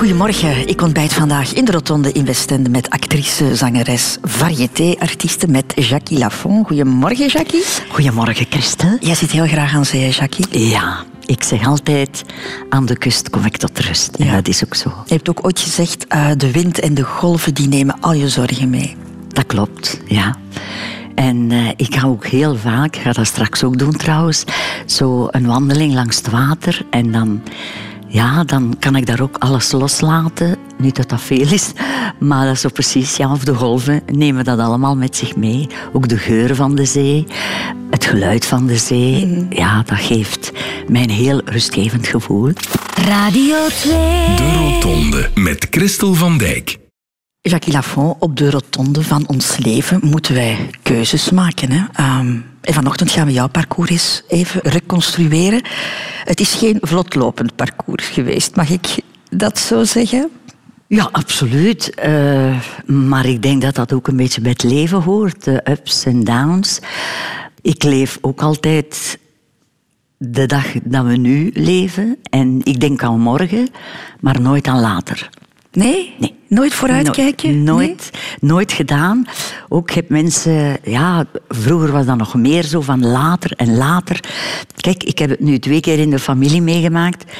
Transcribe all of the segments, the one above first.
Goedemorgen, ik ontbijt vandaag in de Rotonde in Westende met actrice, zangeres, variété-artieste met Jackie Lafont. Goedemorgen, Jackie. Goedemorgen, Christel. Jij zit heel graag aan zee, Jackie. Ja, ik zeg altijd, aan de kust kom ik tot rust. Ja. dat is ook zo. Je hebt ook ooit gezegd, uh, de wind en de golven die nemen al je zorgen mee. Dat klopt, ja. En uh, ik ga ook heel vaak, ga dat straks ook doen trouwens, zo een wandeling langs het water en dan ja, dan kan ik daar ook alles loslaten. Niet dat dat veel is, maar dat is zo precies, ja, of de golven nemen dat allemaal met zich mee. Ook de geur van de zee, het geluid van de zee. Mhm. Ja, dat geeft mij een heel rustgevend gevoel. Radio 2. De Rotonde met Christel van Dijk. Jacques Lafont, op de rotonde van ons leven moeten wij keuzes maken. Hè? Ehm, en vanochtend gaan we jouw parcours eens even reconstrueren. Het is geen vlotlopend parcours geweest, mag ik dat zo zeggen? Ja, absoluut. Uh, maar ik denk dat dat ook een beetje bij het leven hoort, de ups en downs. Ik leef ook altijd de dag dat we nu leven. En ik denk aan morgen, maar nooit aan later. Nee? Nee. Nooit vooruitkijken? nooit, nooit gedaan. Ook heb mensen, ja, vroeger was dat nog meer zo van later en later. Kijk, ik heb het nu twee keer in de familie meegemaakt.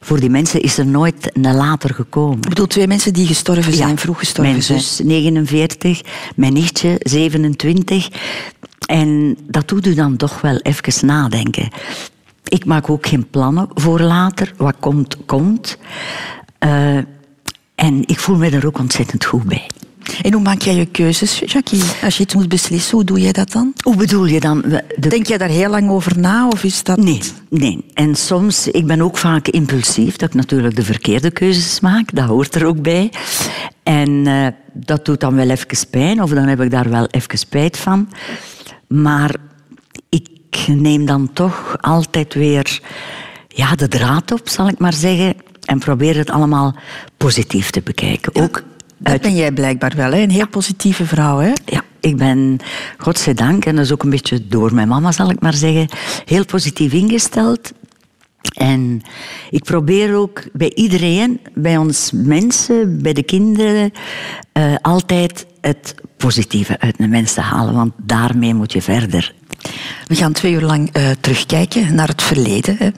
Voor die mensen is er nooit een later gekomen. Ik bedoel, twee mensen die gestorven zijn, vroeg gestorven mijn zijn. Mijn zus 49, mijn nichtje 27. En dat doet u dan toch wel even nadenken. Ik maak ook geen plannen voor later. Wat komt, komt. Uh, en ik voel me er ook ontzettend goed bij. En hoe maak jij je keuzes, Jackie? Als je iets moet beslissen, hoe doe je dat dan? Hoe bedoel je dan? Denk jij daar heel lang over na? Of is dat... Nee, nee. En soms, ik ben ook vaak impulsief, dat ik natuurlijk de verkeerde keuzes maak. Dat hoort er ook bij. En uh, dat doet dan wel even pijn, of dan heb ik daar wel even spijt van. Maar ik neem dan toch altijd weer ja, de draad op, zal ik maar zeggen. En probeer het allemaal positief te bekijken. ook dat ben jij blijkbaar wel, hè? een heel positieve vrouw. Hè? Ja, ik ben, godzijdank, en dat is ook een beetje door mijn mama, zal ik maar zeggen, heel positief ingesteld. En ik probeer ook bij iedereen, bij ons mensen, bij de kinderen, uh, altijd het positieve uit de mens te halen, want daarmee moet je verder. We gaan twee uur lang uh, terugkijken naar het verleden. Hè.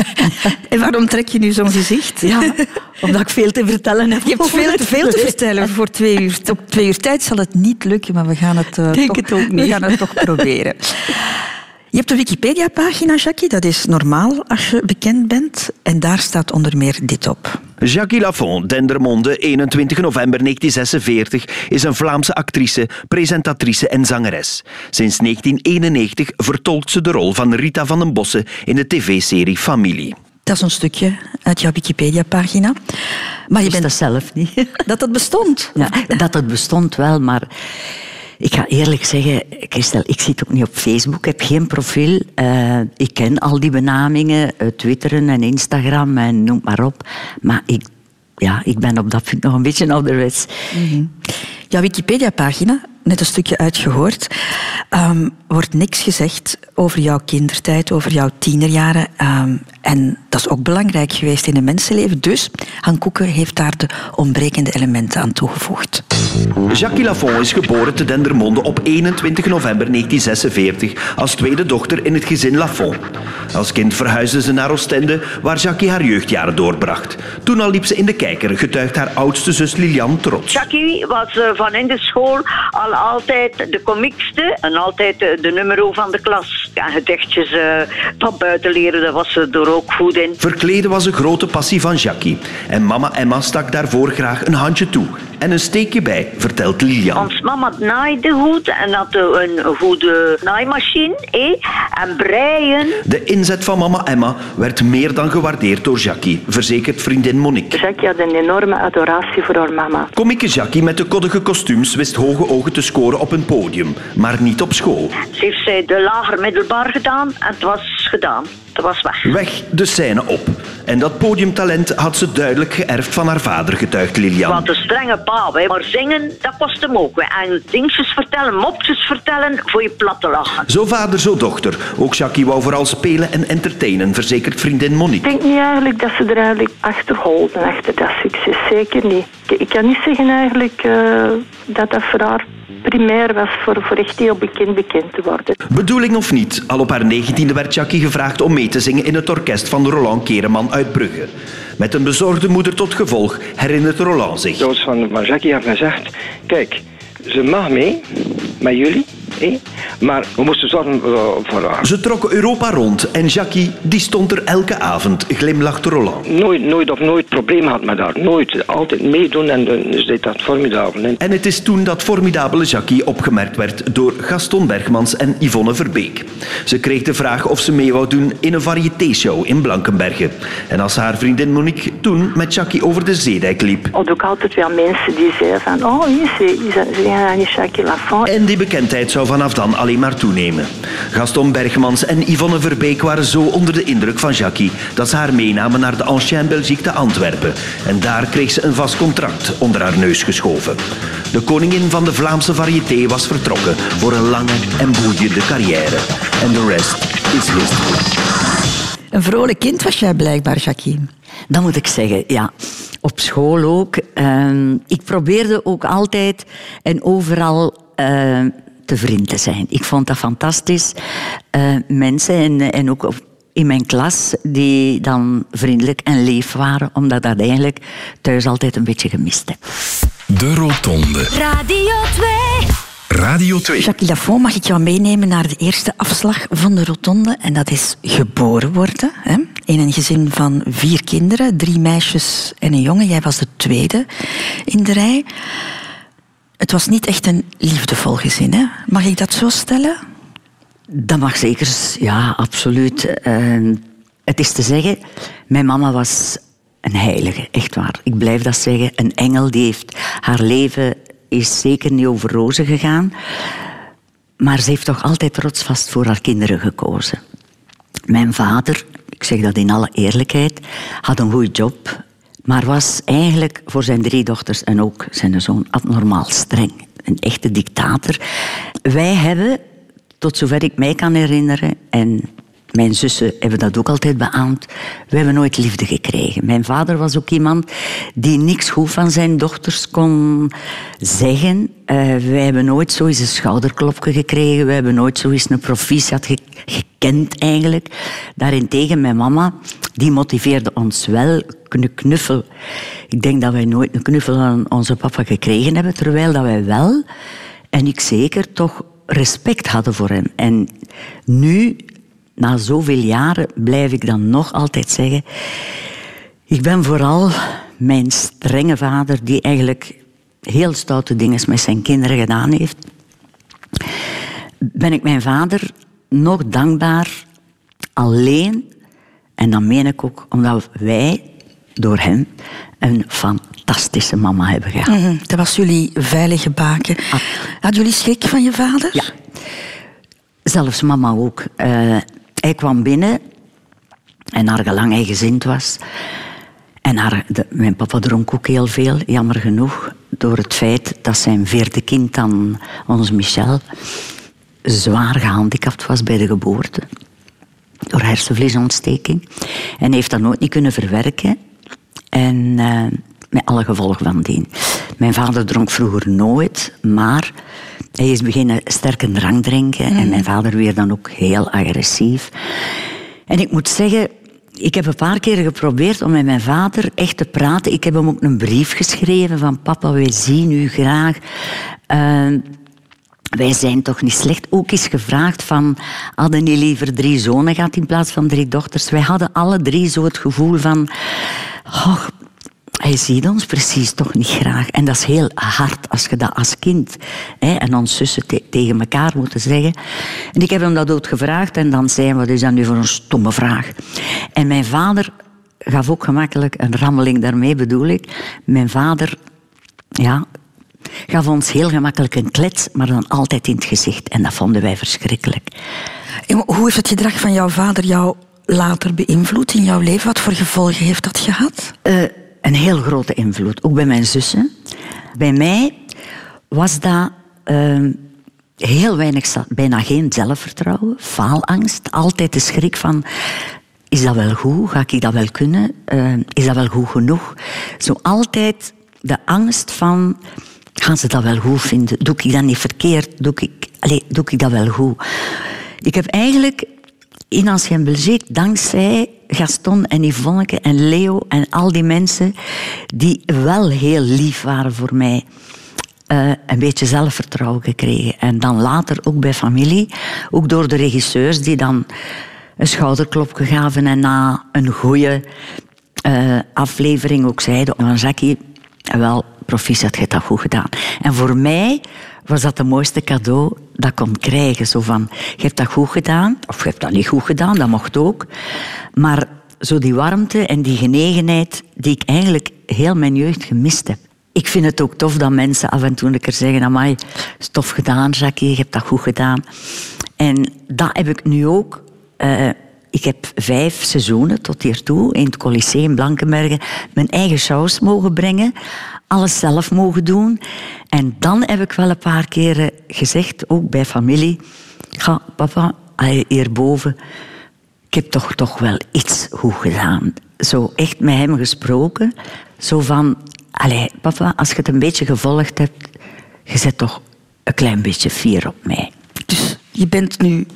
en waarom trek je nu zo'n gezicht? Ja, omdat ik veel te vertellen heb. Je hebt veel, veel te vertellen voor twee uur. Op twee uur tijd zal het niet lukken, maar we gaan het, uh, Denk toch, het ook niet. We gaan het toch proberen. Je hebt een Wikipedia-pagina, Jackie. Dat is normaal als je bekend bent. En daar staat onder meer dit op. Jackie Lafont, Dendermonde, 21 november 1946, is een Vlaamse actrice, presentatrice en zangeres. Sinds 1991 vertolkt ze de rol van Rita van den Bossen in de tv-serie Familie. Dat is een stukje uit jouw Wikipedia-pagina. Maar je bent dat zelf niet. Dat het bestond? Ja, dat het bestond wel, maar ik ga eerlijk zeggen, Christel, ik zit ook niet op Facebook, heb geen profiel. Uh, ik ken al die benamingen, uh, Twitteren en Instagram en noem maar op. Maar ik, ja, ik ben op dat punt nog een beetje ouderwets. Mm. Jouw Wikipedia-pagina, net een stukje uitgehoord, um, wordt niks gezegd over jouw kindertijd, over jouw tienerjaren. Um, en dat is ook belangrijk geweest in een mensenleven. Dus Han Koeken heeft daar de ontbrekende elementen aan toegevoegd. Jacques Lafont is geboren te Dendermonde op 21 november 1946 als tweede dochter in het gezin Lafont. Als kind verhuisde ze naar Oostende, waar Jackie haar jeugdjaren doorbracht. Toen al liep ze in de kijker, getuigt haar oudste zus Lilian trots. Jackie was uh, van in de school al altijd de komiekste en altijd de, de nummer van de klas. Ja, gedichtjes uh, van buiten leren, dat was ze er ook goed in. Verkleden was een grote passie van Jackie. En mama Emma stak daarvoor graag een handje toe. En een steekje bij, vertelt Lilian. Ons mama naaide goed en had een goede naaimachine. Eh? En breien. De inzet van mama Emma werd meer dan gewaardeerd door Jackie, verzekert vriendin Monique. Jackie had een enorme adoratie voor haar mama. Komieke Jackie met de koddige kostuums wist hoge ogen te scoren op een podium, maar niet op school. Ze heeft zij de lager middelbaar gedaan en het was gedaan. Dat was weg. Weg de scène op. En dat podiumtalent had ze duidelijk geërfd van haar vader, getuigt Lilian. Want een strenge pa, hè. maar zingen, dat kost hem ook. hè. En dingetjes vertellen, mopjes vertellen, voor je plat te lachen. Zo vader, zo dochter. Ook Jackie wou vooral spelen en entertainen, verzekert vriendin Ik Monique. denk niet eigenlijk dat ze er eigenlijk achter holden, achter dat succes. Zeker niet. Ik, ik kan niet zeggen eigenlijk eh, dat dat voor haar primair was voor, voor echt heel bekend bekend te worden. Bedoeling of niet, al op haar negentiende werd Jackie gevraagd om mee te zingen in het orkest van Roland Kereman uit Brugge. Met een bezorgde moeder tot gevolg, herinnert Roland zich. Ouders van, van Jackie heeft gezegd, kijk, ze mag mee met jullie, hé, maar we moesten zorgen voor, haar. Ze trokken Europa rond en Jackie die stond er elke avond, glimlacht Roland. Nooit, nooit of nooit probleem had met haar. Nooit. Altijd meedoen en ze deed dat formidabel. hè. En het is toen dat formidabele Jackie opgemerkt werd door Gaston Bergmans en Yvonne Verbeek. Ze kreeg de vraag of ze mee wou doen in een variété-show in Blankenberge. En als haar vriendin Monique toen met Jackie over de zeedijk liep. Er hadden ook altijd wel mensen die zeiden van, oh ze, ze, ze gaan aan Jacques Lafont. En die bekendheid zou vanaf dan alleen maar toenemen. Gaston Bergmans en Yvonne Verbeek waren zo onder de indruk van Jackie dat ze haar meenamen naar de Ancienne Belgique te Antwerpen. En daar kreeg ze een vast contract onder haar neus geschoven. De koningin van de Vlaamse variété was vertrokken voor een lange en boeiende carrière. En de rest is history. Een vrolijk kind was jij blijkbaar, Jackie. Dat moet ik zeggen, ja. Op school ook. Ehm, ik probeerde ook altijd en overal eh, te vriend te zijn. Ik vond dat fantastisch. Eh, mensen en, en ook in mijn klas die dan vriendelijk en lief waren, omdat ik dat eigenlijk thuis altijd een beetje gemist heb. De Rotonde. Radio 2. Radio 2. Jackie Lafont, mag ik jou meenemen naar de eerste afslag van de rotonde? En dat is geboren worden. Hè? In een gezin van vier kinderen, drie meisjes en een jongen. Jij was de tweede in de rij. Het was niet echt een liefdevol gezin, hè? Mag ik dat zo stellen? Dat mag zeker, ja, absoluut. Het is te zeggen, mijn mama was een heilige, echt waar. Ik blijf dat zeggen. Een engel die heeft haar leven is zeker niet over rozen gegaan, maar ze heeft toch altijd rotsvast voor haar kinderen gekozen. Mijn vader, ik zeg dat in alle eerlijkheid, had een goede job, maar was eigenlijk voor zijn drie dochters en ook zijn zoon abnormaal streng. Een echte dictator. Wij hebben, tot zover ik mij kan herinneren, en mijn zussen hebben dat ook altijd beaamd, we hebben nooit liefde gekregen. Mijn vader was ook iemand die niks goed van zijn dochters kon zeggen. Eh, wij hebben nooit zo eens een schouderklopje gekregen. We hebben nooit zo eens een proficiat ge- gekend eigenlijk. Daarentegen mijn mama, die motiveerde ons wel. Knuffel. Ik denk dat wij nooit een knuffel van onze papa gekregen hebben, terwijl dat wij wel, en ik zeker, toch respect hadden voor hem. En nu, na zoveel jaren, blijf ik dan nog altijd zeggen... Ik ben vooral mijn strenge vader, die eigenlijk heel stoute dingen met zijn kinderen gedaan heeft. Ben ik mijn vader nog dankbaar alleen, en dat meen ik ook omdat wij door hem een fantastische mama hebben gehad. Mhm, Dat was jullie veilige baken. Hadden jullie schrik van je vader? Ja. Zelfs mama ook. Eh, hij kwam binnen en naar gelang hij gezind was. En haar, de- mijn papa dronk ook heel veel, jammer genoeg. Door het feit dat zijn vierde kind dan, ons Michel, zwaar gehandicapt was bij de geboorte. Door hersenvliesontsteking. En heeft dat nooit niet kunnen verwerken. En eh, met alle gevolgen van dien. Mijn vader dronk vroeger nooit, maar hij is beginnen sterke drank drinken. En mijn vader weer dan ook heel agressief. En ik moet zeggen, ik heb een paar keer geprobeerd om met mijn vader echt te praten. Ik heb hem ook een brief geschreven van papa, wij zien u graag. Eh, wij zijn toch niet slecht. Ook is gevraagd van, hadden niet liever drie zonen gehad in plaats van drie dochters? Wij hadden alle drie zo het gevoel van, oh, hij ziet ons precies toch niet graag. En dat is heel hard als je dat als kind hè, en ons zussen te- tegen elkaar moeten zeggen. En ik heb hem dat ook gevraagd en dan zei hij, wat is dat nu voor een stomme vraag? En mijn vader gaf ook gemakkelijk een rammeling, daarmee bedoel ik. Mijn vader, ja, gaf ons heel gemakkelijk een klets, maar dan altijd in het gezicht. En dat vonden wij verschrikkelijk. En hoe heeft het gedrag van jouw vader jou later beïnvloed in jouw leven? Wat voor gevolgen heeft dat gehad? Eh, een heel grote invloed, ook bij mijn zussen. Bij mij was dat ehm, heel weinig, bijna geen zelfvertrouwen, faalangst, altijd de schrik van. Is dat wel goed? Ga ik dat wel kunnen? Eh, is dat wel goed genoeg? Zo altijd de angst van. Gaan ze dat wel goed vinden? Doe ik dat niet verkeerd? Doe ik, allee, doe ik dat wel goed? Ik heb eigenlijk in Ancien Belgique, dankzij Gaston en Yvonneke en Leo en al die mensen die wel heel lief waren voor mij, eh, een beetje zelfvertrouwen gekregen. En dan later ook bij familie, ook door de regisseurs die dan een schouderklopje gaven en na een goede eh, aflevering ook zeiden van Jackie, wel, proficiat, je hebt dat goed gedaan. En voor mij was dat het mooiste cadeau dat ik kon krijgen. Zo van, je hebt dat goed gedaan, of je hebt dat niet goed gedaan, dat mocht ook. Maar zo die warmte en die genegenheid die ik eigenlijk heel mijn jeugd gemist heb. Ik vind het ook tof dat mensen af en toe een zeggen... Amai, is tof gedaan, Jackie, je hebt dat goed gedaan. En dat heb ik nu ook... eh, ik heb vijf seizoenen tot hiertoe in het Coliseum Blankenbergen mijn eigen shows mogen brengen. Alles zelf mogen doen. En dan heb ik wel een paar keren gezegd, ook bij familie... Ga, papa, hierboven... Ik heb toch, toch wel iets goed gedaan. Zo echt met hem gesproken. Zo van... Allee, papa, als je het een beetje gevolgd hebt... Je zet toch een klein beetje fier op mij. Dus je bent nu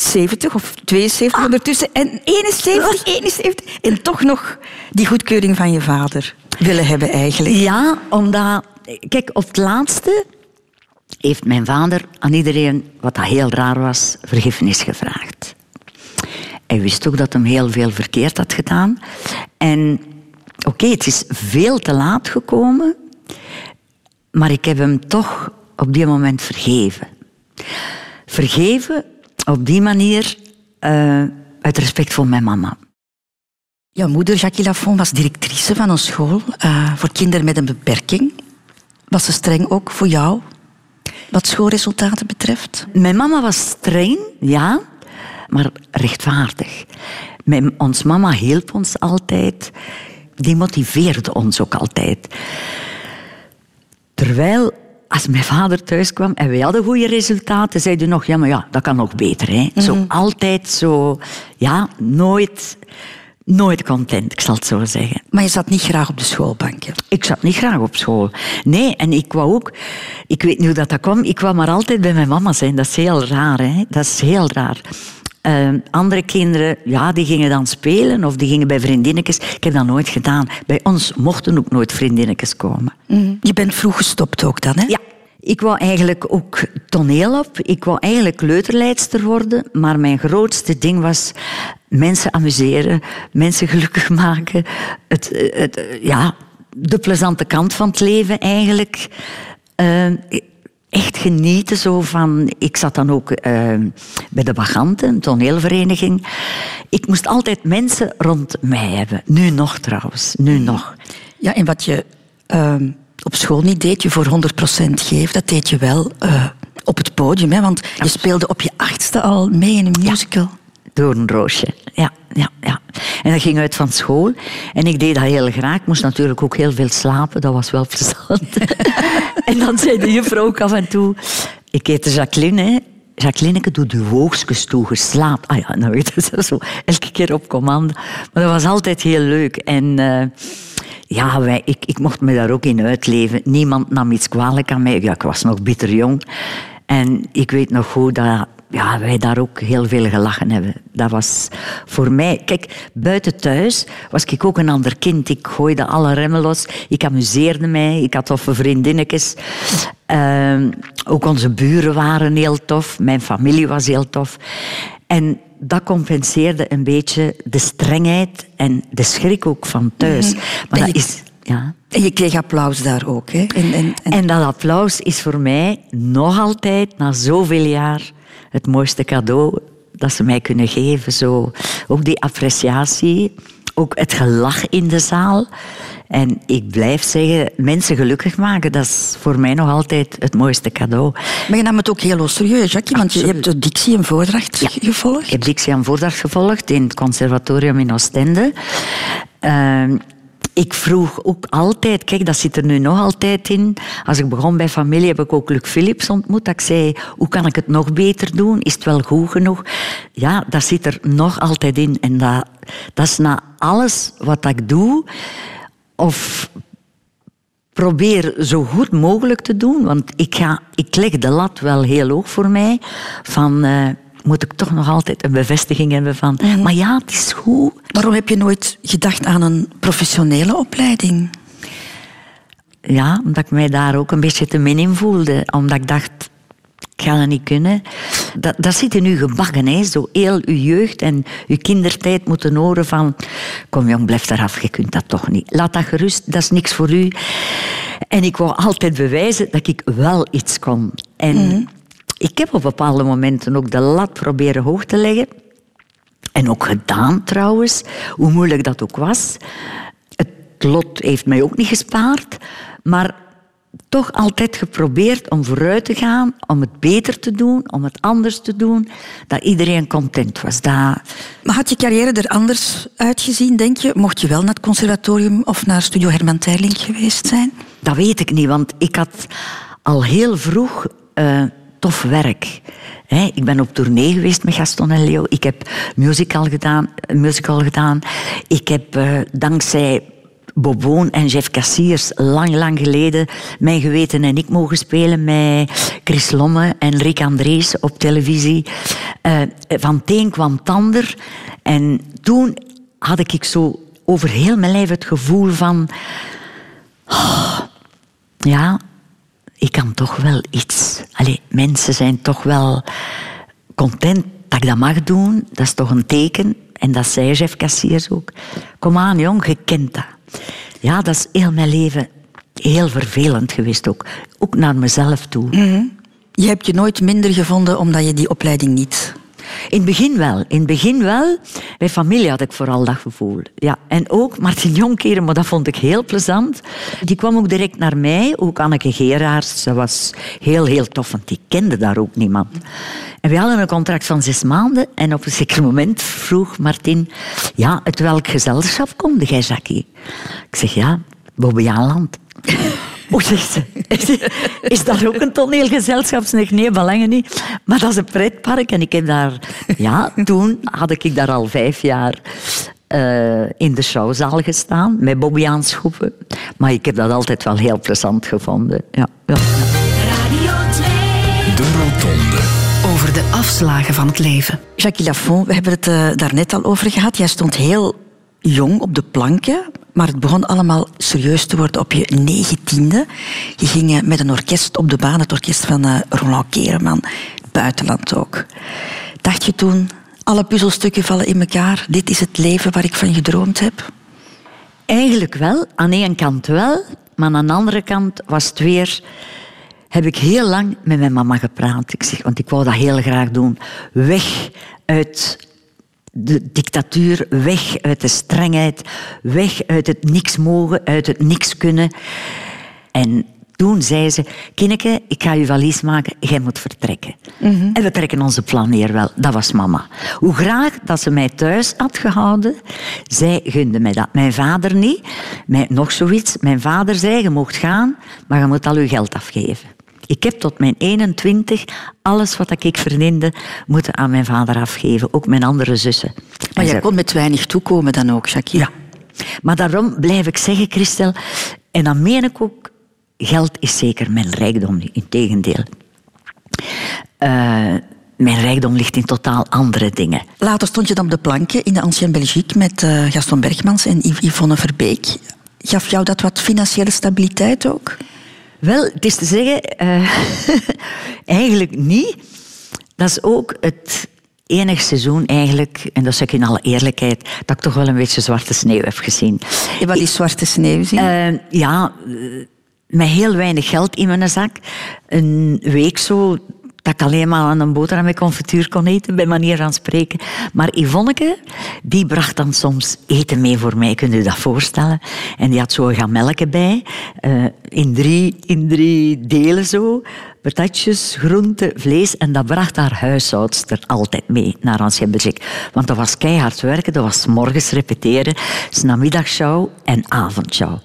70 of 72 ondertussen en 71, 71 en toch nog die goedkeuring van je vader willen hebben eigenlijk. Ja, omdat... Kijk, op het laatste heeft mijn vader aan iedereen, wat dat heel raar was, vergiffenis gevraagd. Hij wist ook dat hij heel veel verkeerd had gedaan. En oké, het is veel te laat gekomen, maar ik heb hem toch op die moment vergeven. Vergeven op die manier eh, uit respect voor mijn mama. Jouw moeder, Jackie Lafont, was directrice van een school eh, voor kinderen met een beperking. Was ze streng ook voor jou, wat schoolresultaten betreft? Mijn mama was streng, ja, maar rechtvaardig. Mijn, ons mama hielp ons altijd. Die motiveerde ons ook altijd. Terwijl, als mijn vader thuis kwam en wij hadden goede resultaten, zei hij nog, ja, maar ja, dat kan nog beter. Hè? Zo altijd zo, ja, nooit, nooit content, ik zal het zo zeggen. Maar je zat niet graag op de schoolbanken. Ik zat niet graag op school. Nee, en ik wou ook... Ik weet niet hoe dat, dat kwam. Ik wou maar altijd bij mijn mama zijn. Dat is heel raar, hè. Dat is heel raar. Eh, andere kinderen, ja, die gingen dan spelen of die gingen bij vriendinnetjes. Ik heb dat nooit gedaan. Bij ons mochten ook nooit vriendinnetjes komen. Je bent vroeg gestopt ook dan, hè? Ja. Ik wou eigenlijk ook toneel op. Ik wou eigenlijk kleuterleidster worden. Maar mijn grootste ding was mensen amuseren, mensen gelukkig maken. Het, het, ja, de plezante kant van het leven eigenlijk. Eh, echt genieten zo van... Ik zat dan ook eh, bij de Baganten, een toneelvereniging. Ik moest altijd mensen rond mij hebben. Nu nog trouwens, nu nog. Ja, en wat je ehm, op school niet deed, je voor 100% geven, dat deed je wel eh, op het podium. Hè? Want je speelde op je achtste al mee in een musical. Door een roosje. Ja, ja, ja. En dat ging uit van school. En ik deed dat heel graag. Ik moest natuurlijk ook heel veel slapen. Dat was wel plezant. en dan zei de juffrouw af en toe... Ik heette Jacqueline, hè. Jacqueline, doe de woogskes toe, je slaapt. Ah ja, nou weet je, zo elke keer op commande. Maar dat was altijd heel leuk. En eh, ja, wij, ik, ik mocht me daar ook in uitleven. Niemand nam iets kwalijk aan mij. Ja, ik was nog bitter jong. En ik weet nog goed dat ja, wij daar ook heel veel gelachen hebben. Dat was voor mij... Kijk, buiten thuis was ik ook een ander kind. Ik gooide alle remmen los. Ik amuseerde mij. Ik had toffe vriendinnetjes. Ehm, ook onze buren waren heel tof. Mijn familie was heel tof. En dat compenseerde een beetje de strengheid en de schrik ook van thuis. Maar En dat je- is... Ja. En je kreeg applaus daar ook. Hè? En, en, en- En dat applaus is voor mij nog altijd, na zoveel jaar, het mooiste cadeau dat ze mij kunnen geven. Zo, ook die appreciatie, ook het gelach in de zaal. En ik blijf zeggen, mensen gelukkig maken, dat is voor mij nog altijd het mooiste cadeau. Maar je nam het ook heel serieus, Jackie, want je hebt de dictie en voordracht gevolgd. Ik heb dictie en voordracht gevolgd in het conservatorium in Oostende. Ehm, ik vroeg ook altijd, kijk, dat zit er nu nog altijd in. Als ik begon bij familie heb ik ook Luc Philips ontmoet. Dat ik zei, hoe kan ik het nog beter doen? Is het wel goed genoeg? Ja, dat zit er nog altijd in. En dat, dat is na alles wat ik doe, of probeer zo goed mogelijk te doen. Want ik, ga, ik leg de lat wel heel hoog voor mij. Van, eh, moet ik toch nog altijd een bevestiging hebben van... Mhm. Maar ja, het is goed. Waarom heb je nooit gedacht aan een professionele opleiding? Ja, omdat ik mij daar ook een beetje te min in voelde. Omdat ik dacht, ik ga dat niet kunnen. Dat, dat zit in u gebakken, hè. zo heel uw jeugd en uw kindertijd moeten horen van... Kom jong, blijf eraf, je kunt dat toch niet. Laat dat gerust, dat is niks voor u. En ik wou altijd bewijzen dat ik wel iets kon. En ik heb op bepaalde momenten ook de lat proberen hoog te leggen. En ook gedaan trouwens, hoe moeilijk dat ook was. Het lot heeft mij ook niet gespaard, maar toch altijd geprobeerd om vooruit te gaan, om het beter te doen, om het anders te doen, dat iedereen content was. Dat... Maar had je carrière er anders uitgezien, denk je? Mocht je wel naar het conservatorium of naar Studio Herman Terling geweest zijn? Dat weet ik niet, want ik had al heel vroeg eh, tof werk. Ik ben op tournee geweest met Gaston en Leo. Ik heb musical gedaan. Musical gedaan. Ik heb eh, dankzij Boboon en Jeff Cassiers lang, lang geleden Mijn Geweten en ik mogen spelen met Chris Lomme en Rick Andrees op televisie. Eh, van het een kwam het ander. En toen had ik zo over heel mijn lijf het gevoel van... "Oh, ja, ik kan toch wel iets. Allee, mensen zijn toch wel content dat ik dat mag doen. Dat is toch een teken. En dat zei Jeff Cassiers ook. Kom aan, jong, je kent dat. Ja, dat is heel mijn leven heel vervelend geweest ook. Ook naar mezelf toe. Je hebt je nooit minder gevonden omdat je die opleiding niet... In het begin wel. In het begin wel. Bij familie had ik vooral dat gevoel. Ja. En ook Martin Jonkeren, maar dat vond ik heel plezant. Die kwam ook direct naar mij. Ook Anneke Geraerts. Ze was heel, heel tof, want die kende daar ook niemand. En we hadden een contract van zes maanden. En op een zeker moment vroeg Martin... Ja, uit welk gezelschap kom jij, Jackie? Ik zeg, ja, Bobby Aanland. Hoe zegt ze? Is daar ook een toneelgezelschap? Ze zegt, nee, belangen niet. Maar dat is een pretpark. En ik heb daar... Ja, toen had ik daar al vijf jaar eh, in de showzaal gestaan. Met Bobby aanschoepen. Maar ik heb dat altijd wel heel plezant gevonden. Ja, ja. Radio 2. De Rotonde. Over de afslagen van het leven. Jacques Lafont, we hebben het eh, daarnet al over gehad. Jij stond heel jong op de planken, maar het begon allemaal serieus te worden op je negentiende. Je ging eh, met een orkest op de baan, het orkest van eh, Roland Kereman, buitenland ook. Dacht je toen, alle puzzelstukken vallen in elkaar, dit is het leven waar ik van gedroomd heb? Eigenlijk wel. Aan één kant wel. Maar aan de andere kant was het weer... Heb ik heel lang met mijn mama gepraat. Ik zeg, want ik wou dat heel graag doen. Weg uit de dictatuur, weg uit de strengheid, weg uit het niks mogen, uit het niks kunnen. En toen zei ze, Kinneke, ik ga je valies maken, jij moet vertrekken. En we trekken onze plan neer wel. Dat was mama. Hoe graag dat ze mij thuis had gehouden, zij gunde mij dat. Mijn vader niet. Mij, nog zoiets. Mijn vader zei, je mocht gaan, maar je moet al je geld afgeven. Ik heb tot mijn 21 alles wat ik verdiende moeten aan mijn vader afgeven. Ook mijn andere zussen. Maar jij kon met weinig toekomen dan ook, Jackie. ja. Maar daarom blijf ik zeggen, Christel, en dan meen ik ook, geld is zeker mijn rijkdom niet. Integendeel. Eh mijn rijkdom ligt in totaal andere dingen. Later stond je dan op de planken in de Ancien Belgique met eh, Gaston Bergmans en Yv- Yvonne Verbeek. Gaf jou dat wat financiële stabiliteit ook? Wel, het is te zeggen, eh, eigenlijk niet. Dat is ook het enige seizoen eigenlijk, en dat zeg ik in alle eerlijkheid, dat ik toch wel een beetje zwarte sneeuw heb gezien. Je wat die zwarte sneeuw zien? Eh, ja, eh, met heel weinig geld in mijn zak. Een week zo dat ik alleen maar aan een boterham met confituur kon eten, bij manier van spreken. Maar Yvonneke, die bracht dan soms eten mee voor mij, kun je dat voorstellen? En die had zo gamelken bij, eh, in, drie, in drie delen zo. Patatjes, groenten, vlees. En dat bracht haar huishoudster altijd mee naar Ancien-Belgique. Want dat was keihard werken, dat was morgens repeteren, 's namiddagshow en avondshow.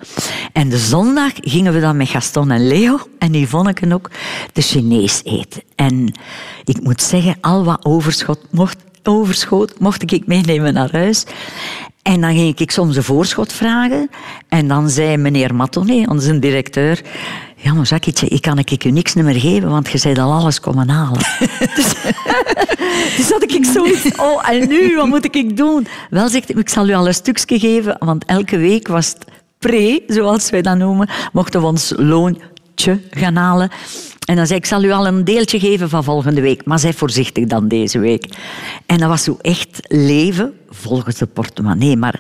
En de zondag gingen we dan met Gaston en Leo en Yvonneke ook de Chinees eten. En ik moet zeggen, al wat overschot mocht, overschoot mocht ik meenemen naar huis. En dan ging ik soms een voorschot vragen. En dan zei meneer Mattonet, onze directeur... Ja, maar Jacques, ik kan ik je niks meer geven, want je zei al alles komen halen. dus, dus had ik zoiets... Oh, en nu, wat moet ik doen? Wel, zegt ik zal u al een stukje geven, want elke week was het pre, zoals wij dat noemen, mochten we ons loontje gaan halen. En dan zei ik, ik zal u al een deeltje geven van volgende week, maar zij voorzichtig dan deze week. En dat was zo echt leven volgens de portemonnee. Maar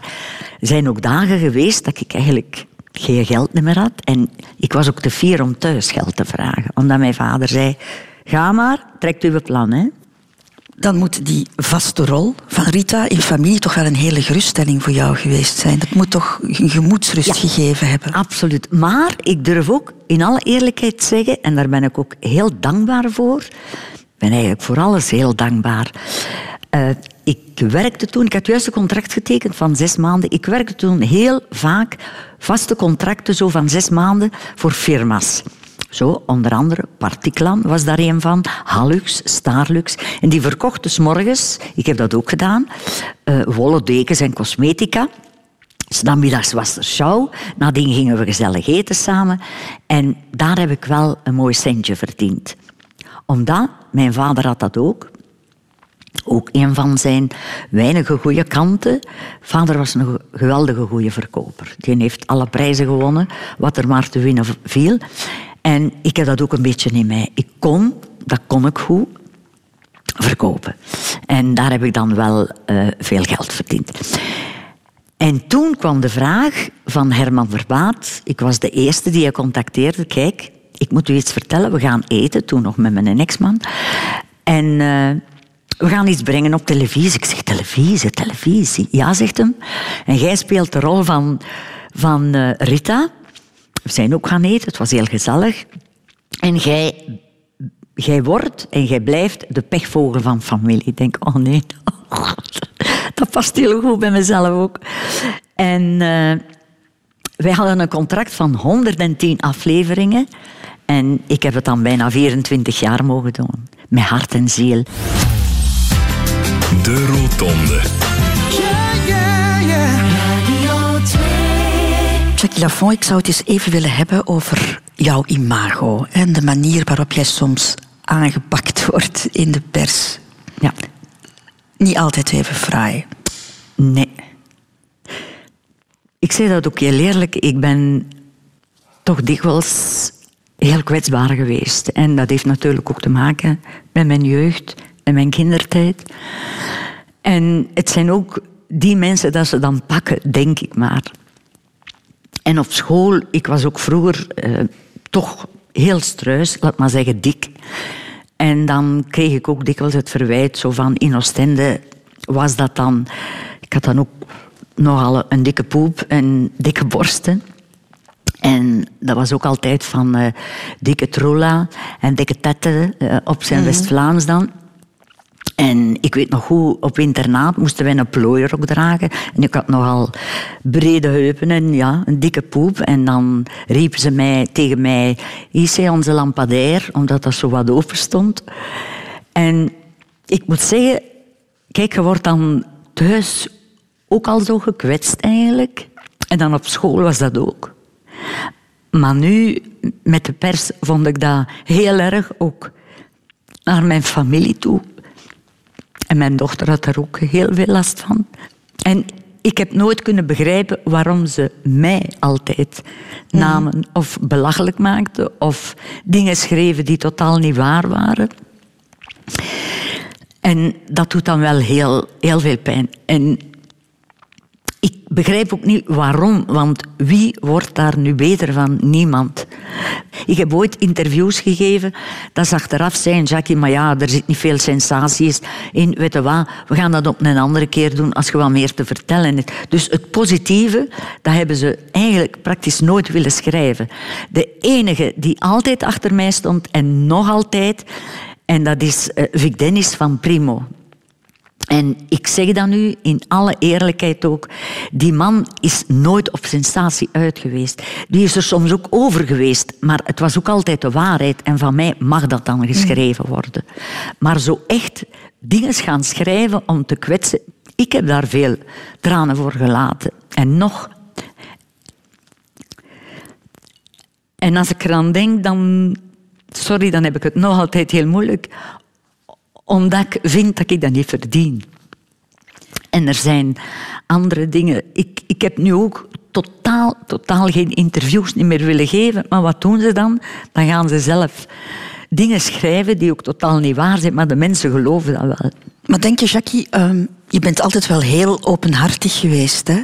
er zijn ook dagen geweest dat ik eigenlijk geen geld meer had. En ik was ook te fier om thuis geld te vragen. Omdat mijn vader zei, ga maar, trekt uw plan. Hè. Dan moet die vaste rol van Rita in familie toch wel een hele geruststelling voor jou geweest zijn. Dat moet toch een gemoedsrust gegeven hebben. Absoluut. Maar ik durf ook in alle eerlijkheid zeggen, en daar ben ik ook heel dankbaar voor. Ik ben eigenlijk voor alles heel dankbaar. Uh, ik werkte toen, ik had juist een contract getekend van zes maanden. Ik werkte toen heel vaak vaste contracten zo van zes maanden voor firma's. Zo, onder andere Particlan was daar een van, Halux, Starlux. En die verkochten s morgens, ik heb dat ook gedaan, uh, wollen dekens en cosmetica. Namiddags was er show. Nadien gingen we gezellig eten samen. En daar heb ik wel een mooi centje verdiend. Omdat, mijn vader had dat ook. Ook een van zijn weinige goede kanten. Vader was een geweldige goede verkoper. Die heeft alle prijzen gewonnen, wat er maar te winnen viel. En ik heb dat ook een beetje in mij. Ik kon, dat kon ik goed, verkopen. En daar heb ik dan wel uh, veel geld verdiend. En toen kwam de vraag van Herman Verbaat. Ik was de eerste die hij contacteerde. Kijk, ik moet u iets vertellen. We gaan eten, toen nog met mijn ex-man. En uh, we gaan iets brengen op televisie. Ik zeg, televisie, televisie. Ja, zegt hem. En jij speelt de rol van, van uh, Rita. We zijn ook gaan eten, het was heel gezellig. En jij, jij wordt en jij blijft de pechvogel van familie. Ik denk, oh nee, dat past heel goed bij mezelf ook. En uh, wij hadden een contract van 110 afleveringen. En ik heb het dan bijna 24 jaar mogen doen. Met hart en ziel. De Rotonde. Jackie Lafont, ik zou het eens even willen hebben over jouw imago en de manier waarop jij soms aangepakt wordt in de pers. Ja. Niet altijd even fraai. Nee. Ik zeg dat ook heel eerlijk. Ik ben toch dikwijls heel kwetsbaar geweest. En dat heeft natuurlijk ook te maken met mijn jeugd en mijn kindertijd. En het zijn ook die mensen dat ze dan pakken, denk ik maar. En op school, ik was ook vroeger uh, toch heel struis, laat maar zeggen dik. En dan kreeg ik ook dikwijls het verwijt zo van in Oostende was dat dan... Ik had dan ook nogal een dikke poep en dikke borsten. En dat was ook altijd van uh, dikke trolla en dikke tetten uh, op zijn mm -hmm. West-Vlaams dan. En ik weet nog goed, op internaat moesten wij een plooierok dragen. En ik had nogal brede heupen en ja, een dikke poep. En dan riepen ze mij, tegen mij, hier onze lampadair, omdat dat zo wat open stond. En ik moet zeggen, kijk, je wordt dan thuis ook al zo gekwetst eigenlijk. En dan op school was dat ook. Maar nu, met de pers, vond ik dat heel erg ook naar mijn familie toe. En mijn dochter had daar ook heel veel last van. En ik heb nooit kunnen begrijpen waarom ze mij altijd namen of belachelijk maakten of dingen schreven die totaal niet waar waren. En dat doet dan wel heel, heel veel pijn. En ik begrijp ook niet waarom, want wie wordt daar nu beter van? Niemand. Ik heb ooit interviews gegeven, dat ze achteraf zijn, Jackie, maar ja, er zit niet veel sensaties in, weet je wat, we gaan dat op een andere keer doen als je wat meer te vertellen hebt. Dus het positieve, dat hebben ze eigenlijk praktisch nooit willen schrijven. De enige die altijd achter mij stond, en nog altijd, en dat is uh, Vic Dennis van Primo. En ik zeg dat nu in alle eerlijkheid ook. Die man is nooit op sensatie uit geweest. Die is er soms ook over geweest. Maar het was ook altijd de waarheid. En van mij mag dat dan geschreven worden. Maar zo echt dingen gaan schrijven om te kwetsen. Ik heb daar veel tranen voor gelaten. En nog. En als ik eraan denk, dan. Sorry, dan heb ik het nog altijd heel moeilijk omdat ik vind dat ik dat niet verdien. En er zijn andere dingen. Ik, ik heb nu ook totaal, totaal geen interviews meer willen geven. Maar wat doen ze dan? Dan gaan ze zelf dingen schrijven die ook totaal niet waar zijn, maar de mensen geloven dat wel. Maar denk je, Jackie, um, je bent altijd wel heel openhartig geweest. Hè?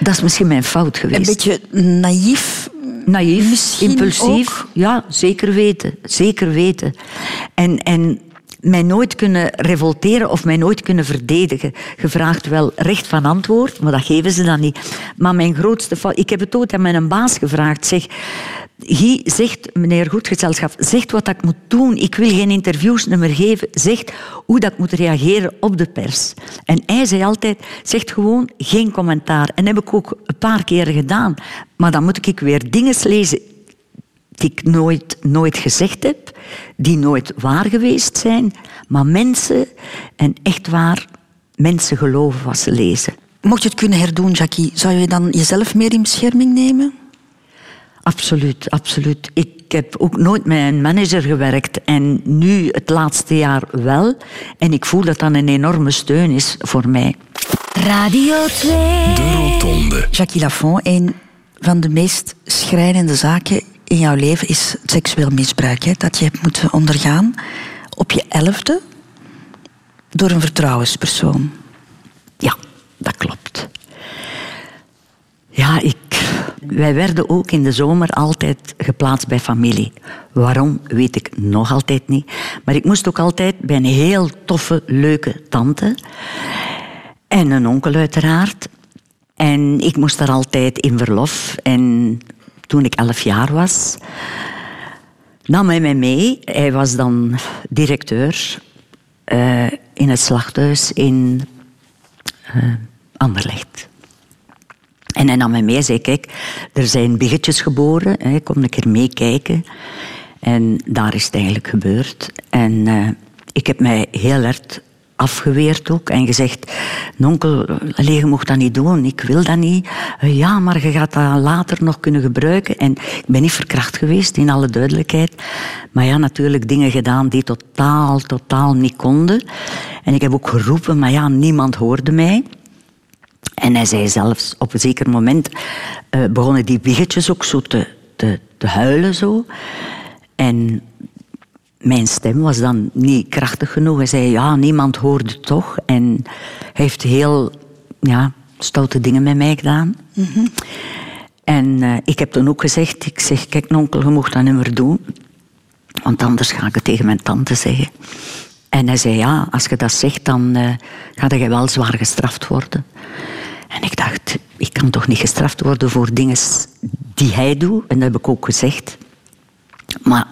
Dat is misschien mijn fout geweest. Een beetje naïef. Naïef, impulsief. Ook? Ja, zeker weten. Zeker weten. En, en mij nooit kunnen revolteren of mij nooit kunnen verdedigen. Je vraagt wel recht van antwoord, maar dat geven ze dan niet. Maar mijn grootste fout... Ik heb het ooit aan mijn baas gevraagd. Zeg, Guy zegt, meneer Goedgezelschap, zegt wat ik moet doen. Ik wil geen interviews meer geven. Zegt hoe dat ik moet reageren op de pers. En hij zei altijd, zegt gewoon geen commentaar. En dat heb ik ook een paar keer gedaan. Maar dan moet ik weer dingen lezen die ik nooit, nooit gezegd heb, die nooit waar geweest zijn, maar mensen, en echt waar, mensen geloven wat ze lezen. Mocht je het kunnen herdoen, Jackie, zou je dan jezelf meer in bescherming nemen? Absoluut, absoluut. Ik heb ook nooit met een manager gewerkt en nu het laatste jaar wel. En ik voel dat dat een enorme steun is voor mij. Radio 2. De Rotonde. Jackie Lafont, een van de meest schrijnende zaken in jouw leven is seksueel misbruik. Hè, dat je hebt moeten ondergaan op je elfde door een vertrouwenspersoon. Ja, dat klopt. Ja, ik, wij werden ook in de zomer altijd geplaatst bij familie. Waarom, weet ik nog altijd niet. Maar ik moest ook altijd bij een heel toffe, leuke tante. En een onkel uiteraard. En ik moest daar altijd in verlof. En toen ik elf jaar was, nam hij mij mee. Hij was dan directeur uh, in het slachthuis in uh, Anderlecht. En hij nam mij mee en zei, kijk, er zijn biggetjes geboren. Hè, kom een keer meekijken. En daar is het eigenlijk gebeurd. En uh, ik heb mij heel erg afgeweerd ook en gezegd: Nonkel, je mocht dat niet doen, ik wil dat niet. Ja, maar je gaat dat later nog kunnen gebruiken. En ik ben niet verkracht geweest, in alle duidelijkheid. Maar ja, natuurlijk dingen gedaan die totaal, totaal niet konden. En ik heb ook geroepen, maar ja, niemand hoorde mij. En hij zei zelfs, op een zeker moment uh, begonnen die biggetjes ook zo te, te, te huilen. Zo. En mijn stem was dan niet krachtig genoeg. Hij zei, ja, niemand hoorde toch. En hij heeft heel ja, stoute dingen met mij gedaan. Mm En uh, ik heb toen ook gezegd, ik zeg, kijk nonkel, je mocht dat niet meer doen. Want anders ga ik het tegen mijn tante zeggen. En hij zei, ja, als je dat zegt, dan uh, ga je wel zwaar gestraft worden. En ik dacht, ik kan toch niet gestraft worden voor dingen die hij doet. En dat heb ik ook gezegd. Maar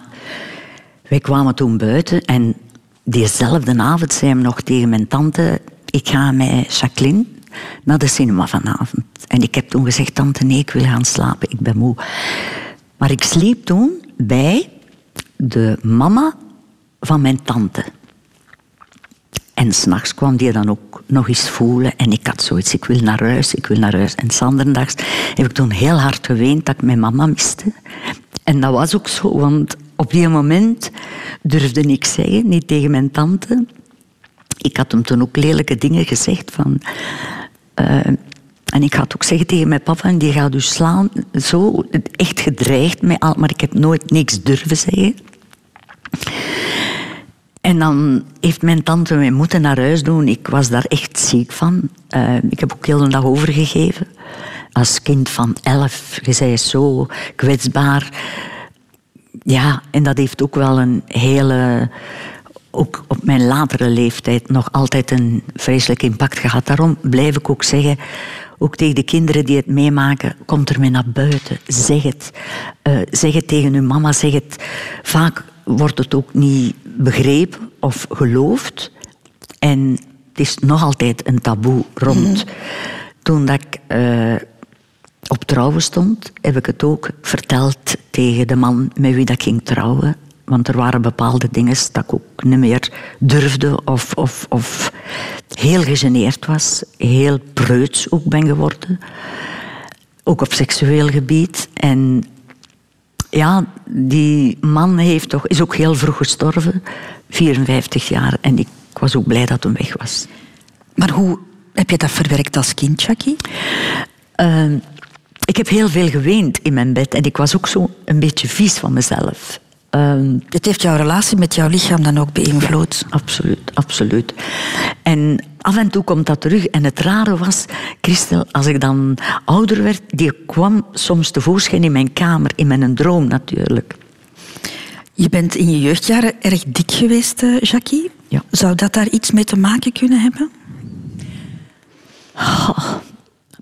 wij kwamen toen buiten en diezelfde avond zei hij nog tegen mijn tante... Ik ga met Jacqueline naar de cinema vanavond. En ik heb toen gezegd, tante, nee, ik wil gaan slapen, ik ben moe. Maar ik sliep toen bij de mama van mijn tante. En s'nachts kwam die dan ook nog eens voelen. En ik had zoiets, ik wil naar huis, ik wil naar huis. En zanderdags heb ik toen heel hard geweend dat ik mijn mama miste. En dat was ook zo, want op die moment durfde ik zeggen, niet tegen mijn tante. Ik had hem toen ook lelijke dingen gezegd van... Uh, en ik had ook zeggen tegen mijn papa, die gaat dus slaan, zo echt gedreigd, met al, maar ik heb nooit niks durven zeggen. En dan heeft mijn tante mij moeten naar huis doen. Ik was daar echt ziek van. Eh, ik heb ook heel de dag overgegeven. Als kind van elf, je zei zo kwetsbaar. Ja, en dat heeft ook wel een hele ook op mijn latere leeftijd nog altijd een vreselijk impact gehad. Daarom blijf ik ook zeggen, ook tegen de kinderen die het meemaken, kom er mee naar buiten. Zeg het. Uh, zeg het tegen uw mama, zeg het. Vaak wordt het ook niet begrepen of geloofd. En het is nog altijd een taboe rond. Mhm. Toen dat ik uh, op trouwen stond, heb ik het ook verteld tegen de man met wie dat ik ging trouwen. Want er waren bepaalde dingen dat ik ook niet meer durfde of, of, of heel gegeneerd was. Heel preuts ook ben geworden. Ook op seksueel gebied. En ja, die man heeft toch, is ook heel vroeg gestorven. 54 jaar. En ik was ook blij dat hij weg was. Maar hoe heb je dat verwerkt als kind, Jackie? Ehm, ik heb heel veel geweend in mijn bed. En ik was ook zo een beetje vies van mezelf. Um, het heeft jouw relatie met jouw lichaam dan ook beïnvloed? Absoluut, absoluut. En af en toe komt dat terug. En het rare was, Christel, als ik dan ouder werd, die kwam soms tevoorschijn in mijn kamer, in mijn droom natuurlijk. Je bent in je jeugdjaren erg dik geweest, eh, Jackie. Ja. Zou dat daar iets mee te maken kunnen hebben?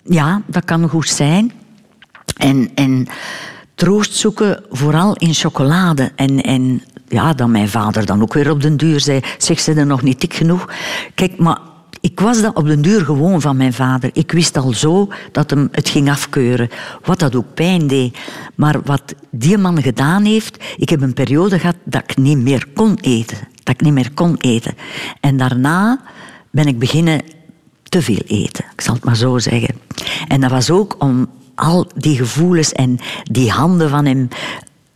Ja, dat kan goed zijn. En, en troost zoeken, vooral in chocolade. En, en ja, dan mijn vader dan ook weer op den duur zei, zeg, ze er nog niet dik genoeg? Kijk, maar ik was dat op den duur gewoon van mijn vader. Ik wist al zo dat hem het ging afkeuren. Wat dat ook pijn deed. Maar wat die man gedaan heeft... Ik heb een periode gehad dat ik niet meer kon eten. Dat ik niet meer kon eten. En daarna ben ik beginnen te veel eten. Ik zal het maar zo zeggen. En dat was ook om al die gevoelens en die handen van hem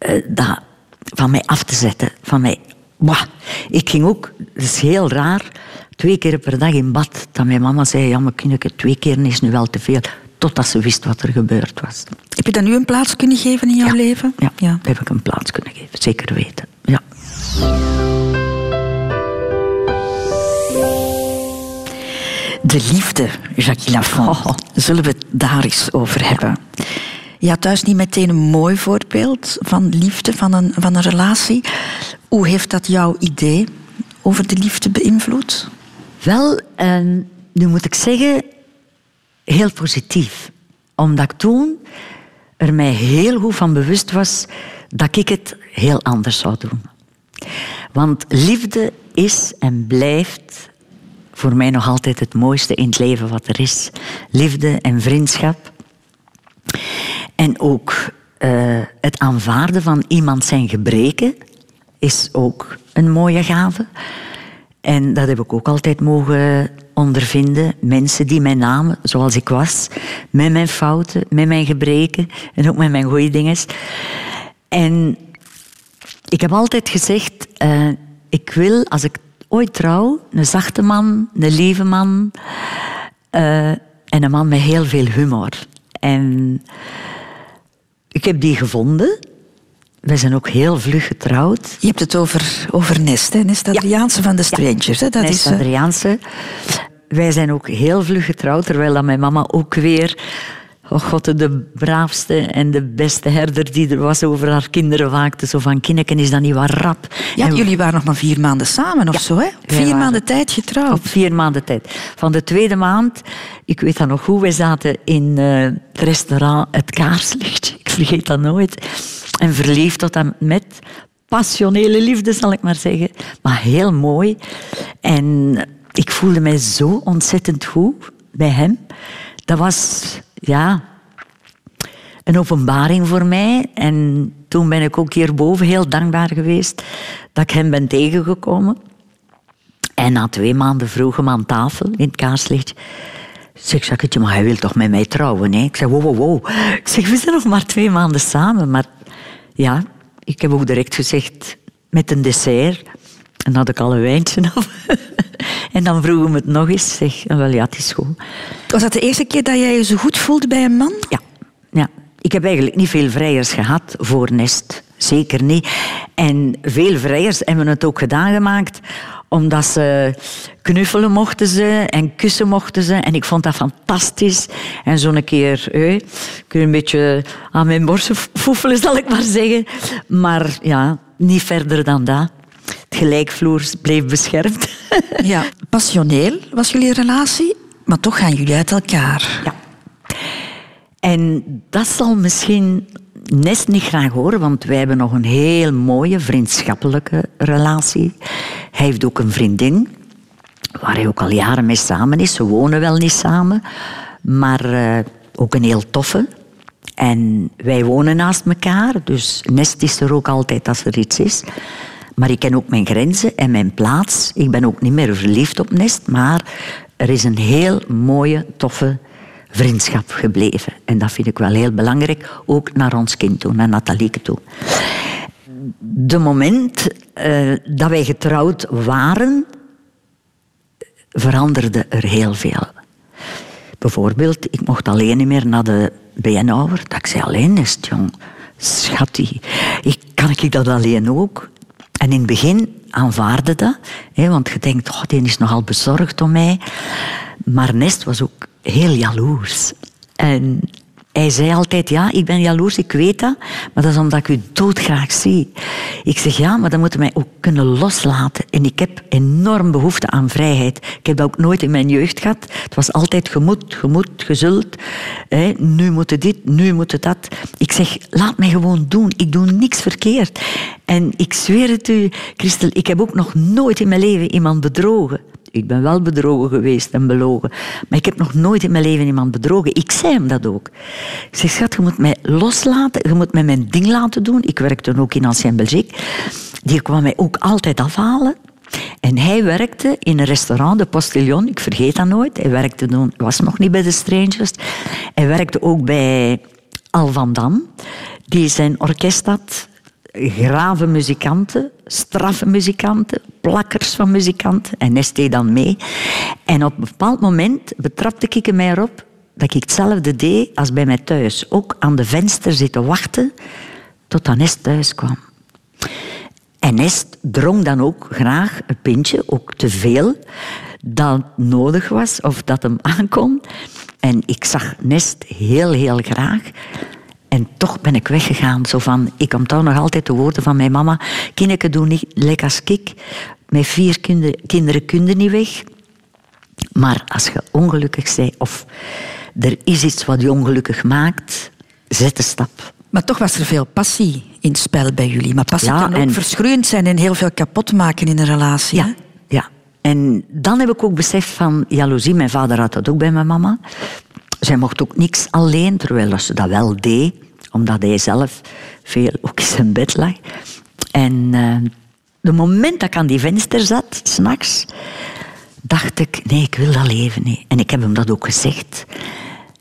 uh, dat, van mij af te zetten. Van mij. Bah. Ik ging ook, dat is heel raar, twee keer per dag in bad. Dat mijn mama zei, ja maar Kinneke, twee keer is nu wel te veel. Totdat ze wist wat er gebeurd was. Heb je dat nu een plaats kunnen geven in jouw leven? Ja, ja, heb ik een plaats kunnen geven. Zeker weten, ja. De liefde, Jacques Lafont. Oh. Zullen we het daar eens over hebben? Je had thuis niet meteen een mooi voorbeeld van liefde, van een, van een relatie. Hoe heeft dat jouw idee over de liefde beïnvloed? Wel, ehm, nu moet ik zeggen, heel positief. Omdat ik toen er mij heel goed van bewust was dat ik het heel anders zou doen. Want liefde is en blijft voor mij nog altijd het mooiste in het leven wat er is. Liefde en vriendschap. En ook uh, het aanvaarden van iemand zijn gebreken is ook een mooie gave. En dat heb ik ook altijd mogen ondervinden. Mensen die mij namen zoals ik was, met mijn fouten, met mijn gebreken en ook met mijn goede dingen. En ik heb altijd gezegd, uh, ik wil als ik ooit trouw, een zachte man, een lieve man uh, en een man met heel veel humor. En ik heb die gevonden. We zijn ook heel vlug getrouwd. Je hebt het over, over Nest, hè? Nest Adriaanse van de Strangers. Hè? Dat Nest is, eh, Adriaanse. Wij zijn ook heel vlug getrouwd, terwijl dat mijn mama ook weer Oh god, de braafste en de beste herder die er was over haar kinderen waakte. Zo van, Kinneken, is dat niet wat rap? Ja, jullie waren nog maar vier maanden samen of zo, hè? Vier maanden tijd getrouwd. Op vier maanden tijd. Van de tweede maand, ik weet dat nog goed, wij zaten in uh, het restaurant Het Kaarslicht. Ik vergeet dat nooit. En verliefd tot en met passionele liefde, zal ik maar zeggen. Maar heel mooi. En ik voelde mij zo ontzettend goed bij hem. Dat was ja, een openbaring voor mij. En toen ben ik ook hierboven heel dankbaar geweest dat ik hem ben tegengekomen. En na twee maanden vroeg hem aan tafel in het kaarslicht. Zeg, Jacquetje, maar hij wil toch met mij trouwen? Hè? Ik zeg, wow, wow, wow. Ik zeg, we zijn nog maar twee maanden samen. Maar ja, ik heb ook direct gezegd, met een dessert. En dan had ik al een wijntje af. En dan vroegen we het nog eens. Zeg, wel ja, het is goed. Was dat de eerste keer dat jij je zo goed voelde bij een man? Ja. ja. Ik heb eigenlijk niet veel vrijers gehad voor Nest. Zeker niet. En veel vrijers hebben het ook gedaan gemaakt Omdat ze knuffelen mochten ze en kussen mochten ze. En ik vond dat fantastisch. En zo'n keer eh, kun je een beetje aan mijn borsten foefelen, zal ik maar zeggen. Maar ja, niet verder dan dat. Het gelijkvloers bleef beschermd. Ja, passioneel was jullie relatie, maar toch gaan jullie uit elkaar. Ja. En dat zal misschien Nest niet graag horen, want wij hebben nog een heel mooie vriendschappelijke relatie. Hij heeft ook een vriendin, waar hij ook al jaren mee samen is. Ze wonen wel niet samen, maar eh, ook een heel toffe. En wij wonen naast elkaar, dus Nest is er ook altijd als er iets is. Maar ik ken ook mijn grenzen en mijn plaats. Ik ben ook niet meer verliefd op Nest, maar er is een heel mooie, toffe vriendschap gebleven. En dat vind ik wel heel belangrijk, ook naar ons kind toe, naar Natalieke toe. De moment uh, dat wij getrouwd waren, veranderde er heel veel. Bijvoorbeeld, ik mocht alleen niet meer naar de BN-ouwer. Dat ik zei, alleen het, jong. Schattie, ik, kan ik dat alleen ook? En in het begin aanvaarde dat, hè, want je denkt, oh, die is nogal bezorgd om mij. Maar Nest was ook heel jaloers. En hij zei altijd, ja, ik ben jaloers, ik weet dat, maar dat is omdat ik u doodgraag zie. Ik zeg, ja, maar dan moet je mij ook kunnen loslaten. En ik heb enorm behoefte aan vrijheid. Ik heb dat ook nooit in mijn jeugd gehad. Het was altijd gemoed, gemoed, gezult. Hè, nu moet het dit, nu moet het dat. Ik zeg, laat mij gewoon doen. Ik doe niks verkeerd. En ik zweer het u, Christel, ik heb ook nog nooit in mijn leven iemand bedrogen. Ik ben wel bedrogen geweest en belogen. Maar ik heb nog nooit in mijn leven iemand bedrogen. Ik zei hem dat ook. Ik zeg, schat, je moet mij loslaten. Je moet mij mijn ding laten doen. Ik werkte ook in Ancien Belgique. Die kwam mij ook altijd afhalen. En hij werkte in een restaurant, de Postillon. Ik vergeet dat nooit. Hij werkte toen, was nog niet bij de Strangers. Hij werkte ook bij Al van Dam. Die zijn orkest had grave muzikanten, straffe muzikanten, plakkers van muzikanten. En deed dan mee. En op een bepaald moment betrapte ik mij erop dat ik hetzelfde deed als bij mij thuis. Ook aan de venster zitten wachten tot Nest thuis kwam. En Nest dronk dan ook graag een pintje, ook te veel, dat nodig was of dat hem aankon. En ik zag Nest heel, heel graag. En toch ben ik weggegaan. Zo van, ik onthoud nog altijd de woorden van mijn mama. Kinderen doen niet lekker als ik. Met vier kinderen kun niet weg. Maar als je ongelukkig bent of er is iets wat je ongelukkig maakt, zet de stap. Maar toch was er veel passie in het spel bij jullie. Maar passie kan ook verschroeiend zijn en heel veel kapot maken in een relatie. Ja, ja. En dan heb ik ook beseft van jaloezie. Mijn vader had dat ook bij mijn mama. Zij mocht ook niks alleen, terwijl ze dat wel deed, omdat hij zelf veel ook in zijn bed lag. En uh, de moment dat ik aan die venster zat, s'nachts, dacht ik, nee, ik wil dat leven niet. En ik heb hem dat ook gezegd.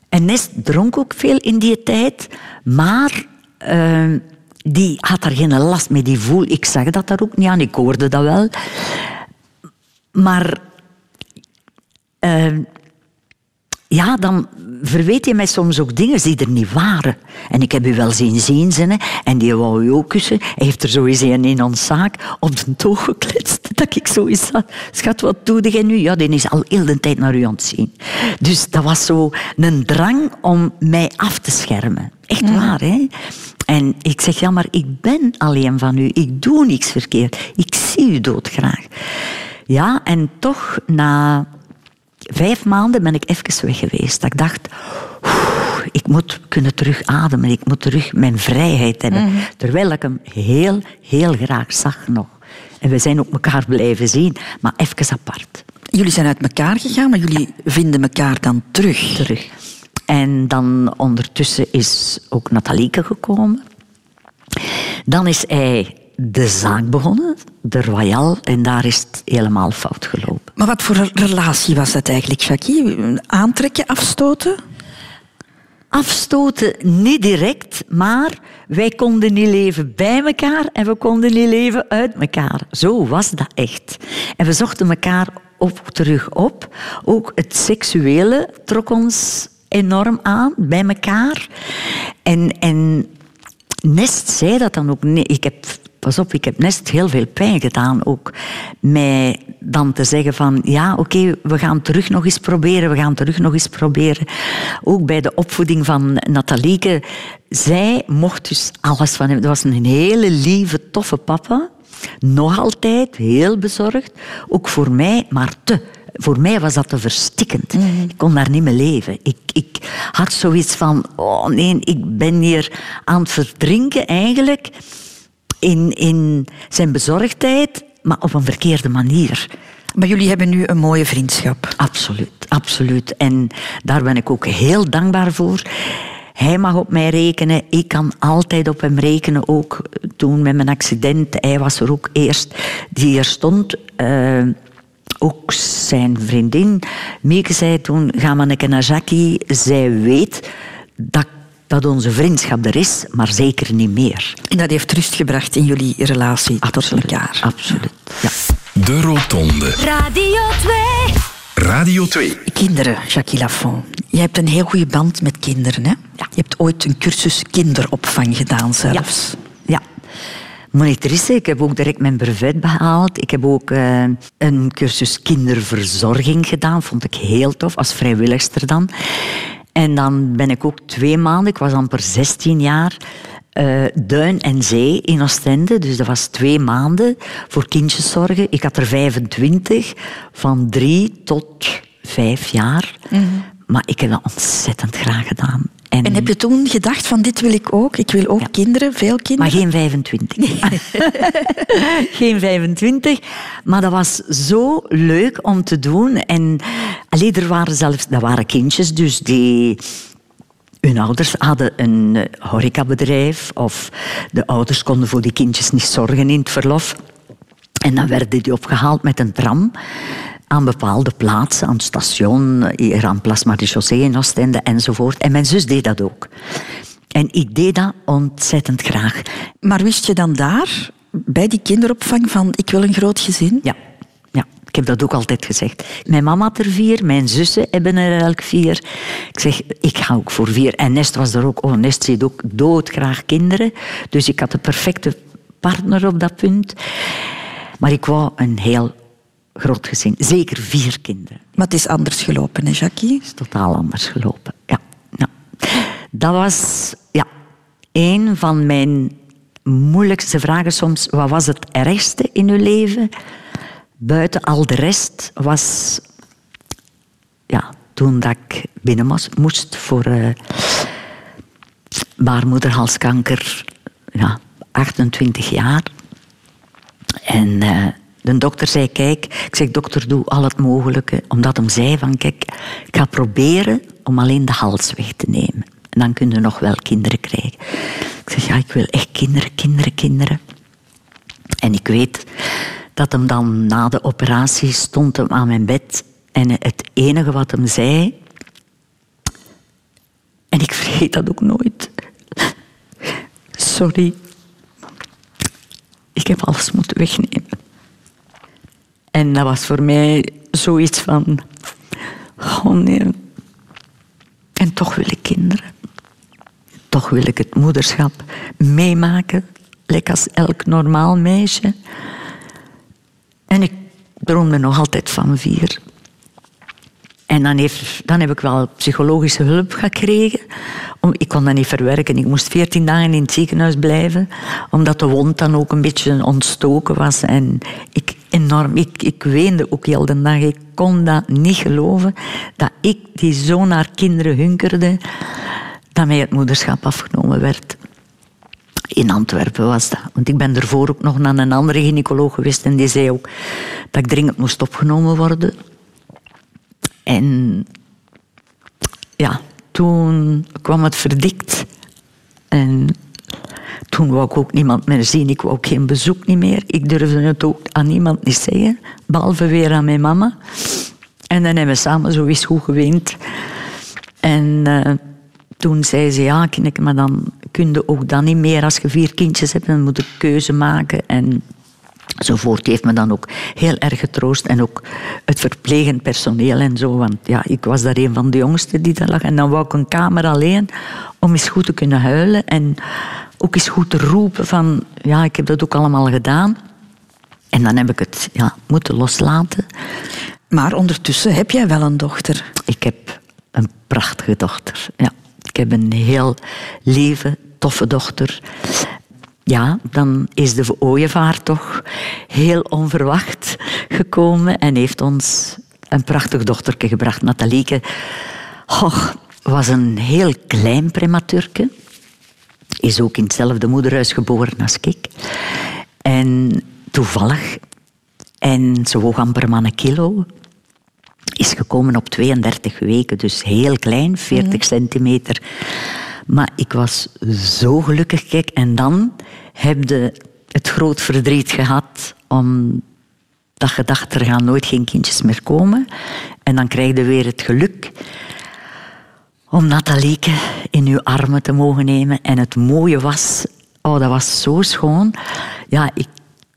En Nest dronk ook veel in die tijd, maar uh, die had er geen last mee. Die voel, ik zag dat daar ook niet aan, ik hoorde dat wel. Maar uh, ja, dan verweet je mij soms ook dingen die er niet waren. En ik heb u wel zien zien zinnen en die wou u ook kussen. Hij heeft er sowieso een in ons zaak op de toog gekletst. Dat ik zoiets zat. Schat, wat doe jij nu? Ja, die is al heel de tijd naar u aan het zien. Dus dat was zo een drang om mij af te schermen. Echt waar, hè? En ik zeg, ja, maar ik ben alleen van u. Ik doe niks verkeerd. Ik zie u doodgraag. Ja, en toch na vijf maanden ben ik even weg geweest. Dat ik dacht, ik moet kunnen terug ademen. Ik moet terug mijn vrijheid hebben. Mhm. Terwijl ik hem heel, heel graag zag nog. En we zijn ook elkaar blijven zien, maar even apart. Jullie zijn uit elkaar gegaan, maar jullie vinden elkaar dan terug. Terug. En dan ondertussen is ook Natalieke gekomen. Dan is hij de zaak begonnen, de Royal, en daar is het helemaal fout gelopen. Maar wat voor relatie was dat eigenlijk, Jackie? Aantrekken, afstoten? Afstoten niet direct, maar wij konden niet leven bij elkaar en we konden niet leven uit elkaar. Zo was dat echt. En we zochten elkaar op, terug op. Ook het seksuele trok ons enorm aan bij elkaar. En, en Nest zei dat dan ook. Nee, ik heb pas op, ik heb Nest heel veel pijn gedaan. Ook mij dan te zeggen van, ja, oké, we gaan terug nog eens proberen, we gaan terug nog eens proberen. Ook bij de opvoeding van Natalieke, zij mocht dus alles van hem. Dat was een hele lieve, toffe papa. Nog altijd, heel bezorgd. Ook voor mij, maar te voor mij was dat te verstikkend. Ik kon daar niet meer leven. Ik, ik had zoiets van, oh nee, ik ben hier aan het verdrinken eigenlijk in, in zijn bezorgdheid, maar op een verkeerde manier. Maar jullie hebben nu een mooie vriendschap. Absoluut, absoluut. En daar ben ik ook heel dankbaar voor. Hij mag op mij rekenen. Ik kan altijd op hem rekenen. Ook toen met mijn accident. Hij was er ook eerst die er stond. Uh, ook zijn vriendin. Mieke zei toen, ga maar een keer naar Jackie. Zij weet dat, dat onze vriendschap er is, maar zeker niet meer. En dat heeft rust gebracht in jullie relatie absoluut, tot elkaar. Absoluut, ja. De Rotonde. Radio 2. Radio 2. Kinderen, Jackie Lafont. Je hebt een heel goede band met kinderen, hè? Je hebt ooit een cursus kinderopvang gedaan zelfs. Ja. ja monitrice. Ik heb ook direct mijn brevet behaald. Ik heb ook uh, een cursus kinderverzorging gedaan. Vond ik heel tof, als vrijwilligster dan. En dan ben ik ook twee maanden, ik was amper 16 jaar, uh, Duin en Zee in Oostende. Dus dat was twee maanden voor kindjeszorgen. Ik had er 25, van drie tot vijf jaar. Mm -hmm. Maar ik heb dat ontzettend graag gedaan. En, en, heb je toen gedacht van dit wil ik ook? Ik wil ook ja. kinderen, veel kinderen. Maar geen 25. geen 25. Maar dat was zo leuk om te doen. En alleen er waren zelfs, dat waren kindjes dus die hun ouders hadden een horecabedrijf of de ouders konden voor die kindjes niet zorgen in het verlof. En dan werden die opgehaald met een tram aan bepaalde plaatsen, aan het station, hier aan Plasma de Chaussée in Oostende enzovoort. En mijn zus deed dat ook. En ik deed dat ontzettend graag. Maar wist je dan daar, bij die kinderopvang, van ik wil een groot gezin? Ja. Ja, ik heb dat ook altijd gezegd. Mijn mama had er vier, mijn zussen hebben er elk vier. Ik zeg, ik ga ook voor vier. En Nest was er ook. Oh, Nest ziet ook doodgraag kinderen. Dus ik had de perfecte partner op dat punt. Maar ik wou een heel groot gezin. Zeker vier kinderen. Maar het is anders gelopen, hè, Jackie? Het is totaal anders gelopen, ja. ja. Dat was ja, een van mijn moeilijkste vragen soms. Wat was het ergste in uw leven? Buiten al de rest was... Ja, toen dat ik binnen moest voor uh, baarmoederhalskanker. Ja, 28 jaar. En... Uh, de dokter zei, kijk, ik zeg, dokter, doe al het mogelijke. Omdat hem zei van, kijk, ik ga proberen om alleen de hals weg te nemen. En dan kunnen we nog wel kinderen krijgen. Ik zeg, ja, ik wil echt kinderen, kinderen, kinderen. En ik weet dat hem dan na de operatie stond hem aan mijn bed. En het enige wat hem zei... En ik vergeet dat ook nooit. Sorry. Ik heb alles moeten wegnemen. En dat was voor mij zoiets van... Oh nee. En toch wil ik kinderen. Toch wil ik het moederschap meemaken. Lekker als elk normaal meisje. En ik droomde nog altijd van vier. En dan, heb ik wel psychologische hulp gekregen. Ik kon dat niet verwerken. Ik moest veertien dagen in het ziekenhuis blijven. Omdat de wond dan ook een beetje ontstoken was. En ik, enorm, ik, ik weende ook heel de dag. Ik kon dat niet geloven. Dat ik, die zo naar kinderen hunkerde, dat mij het moederschap afgenomen werd. In Antwerpen was dat. Want ik ben ervoor ook nog naar een andere gynaecoloog geweest. En die zei ook dat ik dringend moest opgenomen worden. En ja, toen kwam het verdikt. En toen wou ik ook niemand meer zien. Ik wou ook geen bezoek niet meer. Ik durfde het ook aan niemand niet zeggen. Behalve weer aan mijn mama. En dan hebben we samen zo eens goed geweend. En uh, toen zei ze, ja, ik, maar dan kun je ook dan niet meer. Als je vier kindjes hebt, dan moet je keuze maken. En Zovoort heeft me dan ook heel erg getroost. En ook het verplegend personeel en zo. Want ja, ik was daar een van de jongsten die daar lag. En dan wou ik een kamer alleen om eens goed te kunnen huilen. En ook eens goed te roepen van, ja, ik heb dat ook allemaal gedaan. En dan heb ik het ja, moeten loslaten. Maar ondertussen heb jij wel een dochter. Ik heb een prachtige dochter. Ja. Ik heb een heel lieve, toffe dochter. Ja, dan is de ooievaar toch heel onverwacht gekomen en heeft ons een prachtig dochterke gebracht. Nathalieke oh, was een heel klein prematurke. Is ook in hetzelfde moederhuis geboren als ik. En toevallig, en ze woog amper maar een kilo, is gekomen op 32 weken, dus heel klein, 40 centimeter. Maar ik was zo gelukkig. Kijk, en dan heb je het groot verdriet gehad omdat je dacht, er gaan nooit geen kindjes meer komen. En dan krijg je weer het geluk om Nathalieke in uw armen te mogen nemen. En het mooie was, oh, dat was zo schoon. Ja, ik,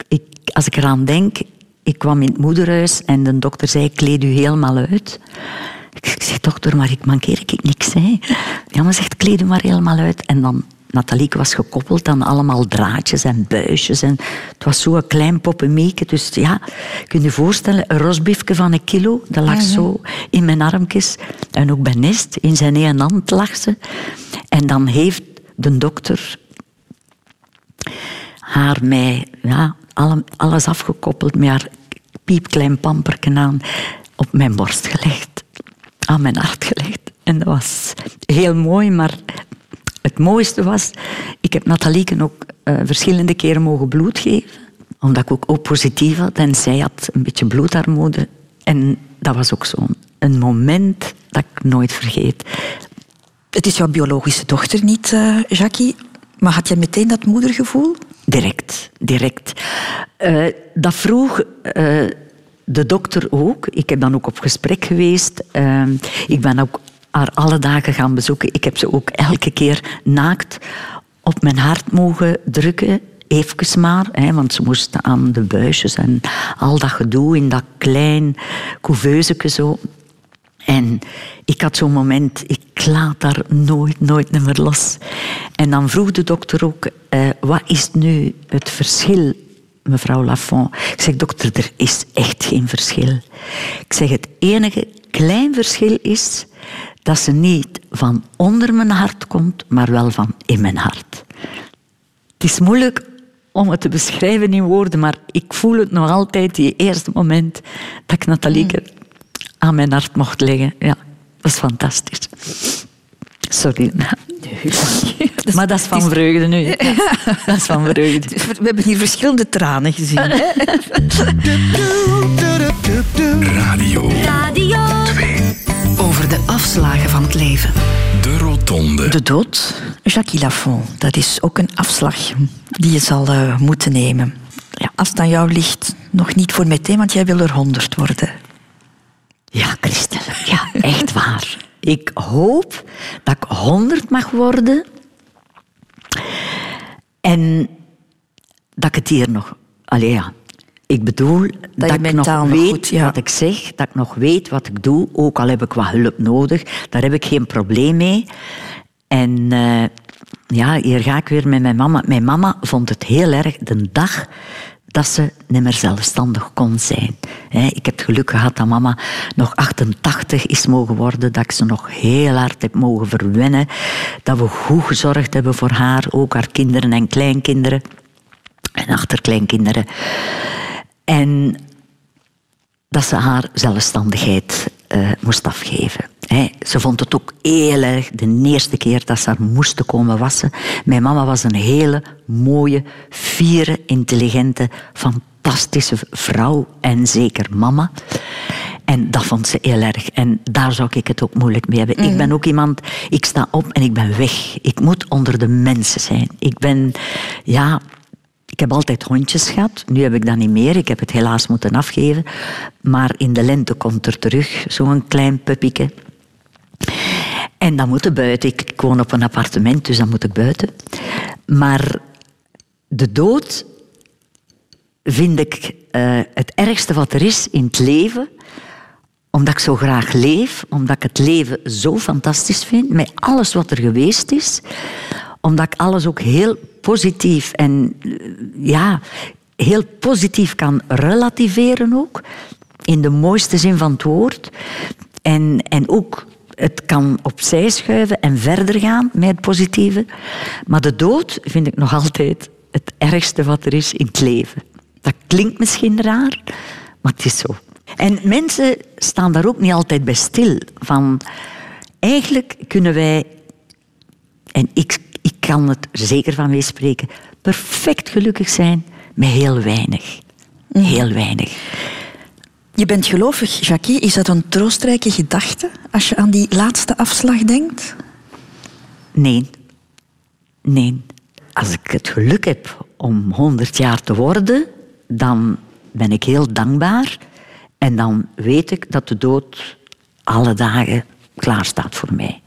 ik, als ik eraan denk, ik kwam in het moederhuis en de dokter zei, kleed u helemaal uit. Ik zeg, dokter, maar ik mankeer ik niks. Hè? Ja, maar zegt, kleed u maar helemaal uit. En dan, Nathalieke was gekoppeld aan allemaal draadjes en buisjes. En het was zo'n klein poppenmieke. Dus ja, kun je je voorstellen, een rosbiefje van een kilo, dat lag zo in mijn armpjes. En ook bij Nest, in zijn ene hand lag ze. En dan heeft de dokter haar mij ja, alles afgekoppeld met haar piepklein pamperken aan op mijn borst gelegd. Aan mijn hart gelegd. En dat was heel mooi, maar het mooiste was... Ik heb Nathalieke ook uh, verschillende keren mogen bloed geven. Omdat ik ook O-positief had. En zij had een beetje bloedarmoede. En dat was ook zo'n een moment dat ik nooit vergeet. Het is jouw biologische dochter niet, uh, Jackie. Maar had je meteen dat moedergevoel? Direct, direct. Uh, dat vroeg de dokter ook. Ik heb dan ook op gesprek geweest. Uh, ik ben ook haar alle dagen gaan bezoeken. Ik heb ze ook elke keer naakt op mijn hart mogen drukken. Even maar, hè, want ze moesten aan de buisjes en al dat gedoe in dat klein couveuseke zo. En ik had zo'n moment, ik laat daar nooit, nooit meer los. En dan vroeg de dokter ook, uh, wat is nu het verschil, mevrouw Lafont? Ik zeg, dokter, er is echt geen verschil. Ik zeg, het enige klein verschil is dat ze niet van onder mijn hart komt, maar wel van in mijn hart. Het is moeilijk om het te beschrijven in woorden, maar ik voel het nog altijd, die eerste moment dat ik Nathalieke aan mijn hart mocht leggen. Ja, dat is fantastisch. Sorry. maar dat is van vreugde nu. Dat is van vreugde. We hebben hier verschillende tranen gezien. Radio. Radio 2. Over de afslagen van het leven. De rotonde. De dood, Jacques Lafont, dat is ook een afslag die je zal uh, moeten nemen. Ja, als het aan jou ligt, nog niet voor meteen, want jij wil er honderd worden. Ja, Christel, ja, echt waar. Ik hoop dat ik honderd mag worden. En dat ik het hier nog... Allee, ja. Ik bedoel dat, dat ik nog weet goed, ja. wat ik zeg, dat ik nog weet wat ik doe, ook al heb ik wat hulp nodig. Daar heb ik geen probleem mee. En uh, ja, hier ga ik weer met mijn mama. Mijn mama vond het heel erg de dag dat ze niet meer zelfstandig kon zijn. Ik heb het geluk gehad dat mama nog 88 is mogen worden, dat ik ze nog heel hard heb mogen verwennen, dat we goed gezorgd hebben voor haar, ook haar kinderen en kleinkinderen en achterkleinkinderen. En dat ze haar zelfstandigheid uh, moest afgeven. Ze vond het ook heel erg de eerste keer dat ze haar moesten komen wassen. Mijn mama was een hele mooie, fiere, intelligente, fantastische vrouw en zeker mama. En dat vond ze heel erg. En daar zou ik het ook moeilijk mee hebben. Ik mhm. ben ook iemand, ik sta op en ik ben weg. Ik moet onder de mensen zijn. Ik ben, ja, ik heb altijd hondjes gehad. Nu heb ik dat niet meer. Ik heb het helaas moeten afgeven. Maar in de lente komt er terug zo'n klein puppyke. En dan moet ik buiten. Ik woon op een appartement, dus dan moet ik buiten. Maar de dood vind ik uh, het ergste wat er is in het leven. Omdat ik zo graag leef. Omdat ik het leven zo fantastisch vind. Met alles wat er geweest is. Omdat ik alles ook heel positief en eh, ja, heel positief kan relativeren ook. In de mooiste zin van het woord. En, en ook het kan opzij schuiven en verder gaan met het positieve. Maar de dood vind ik nog altijd het ergste wat er is in het leven. Dat klinkt misschien raar, maar het is zo. En mensen staan daar ook niet altijd bij stil. Van, eigenlijk kunnen wij, en ik, ik kan het zeker van meespreken, perfect gelukkig zijn met heel weinig. Heel weinig. Je bent gelovig, Jackie. Is dat een troostrijke gedachte als je aan die laatste afslag denkt? Nee. Nee. Als ik het geluk heb om 100 jaar te worden, dan ben ik heel dankbaar. En dan weet ik dat de dood alle dagen klaar staat voor mij.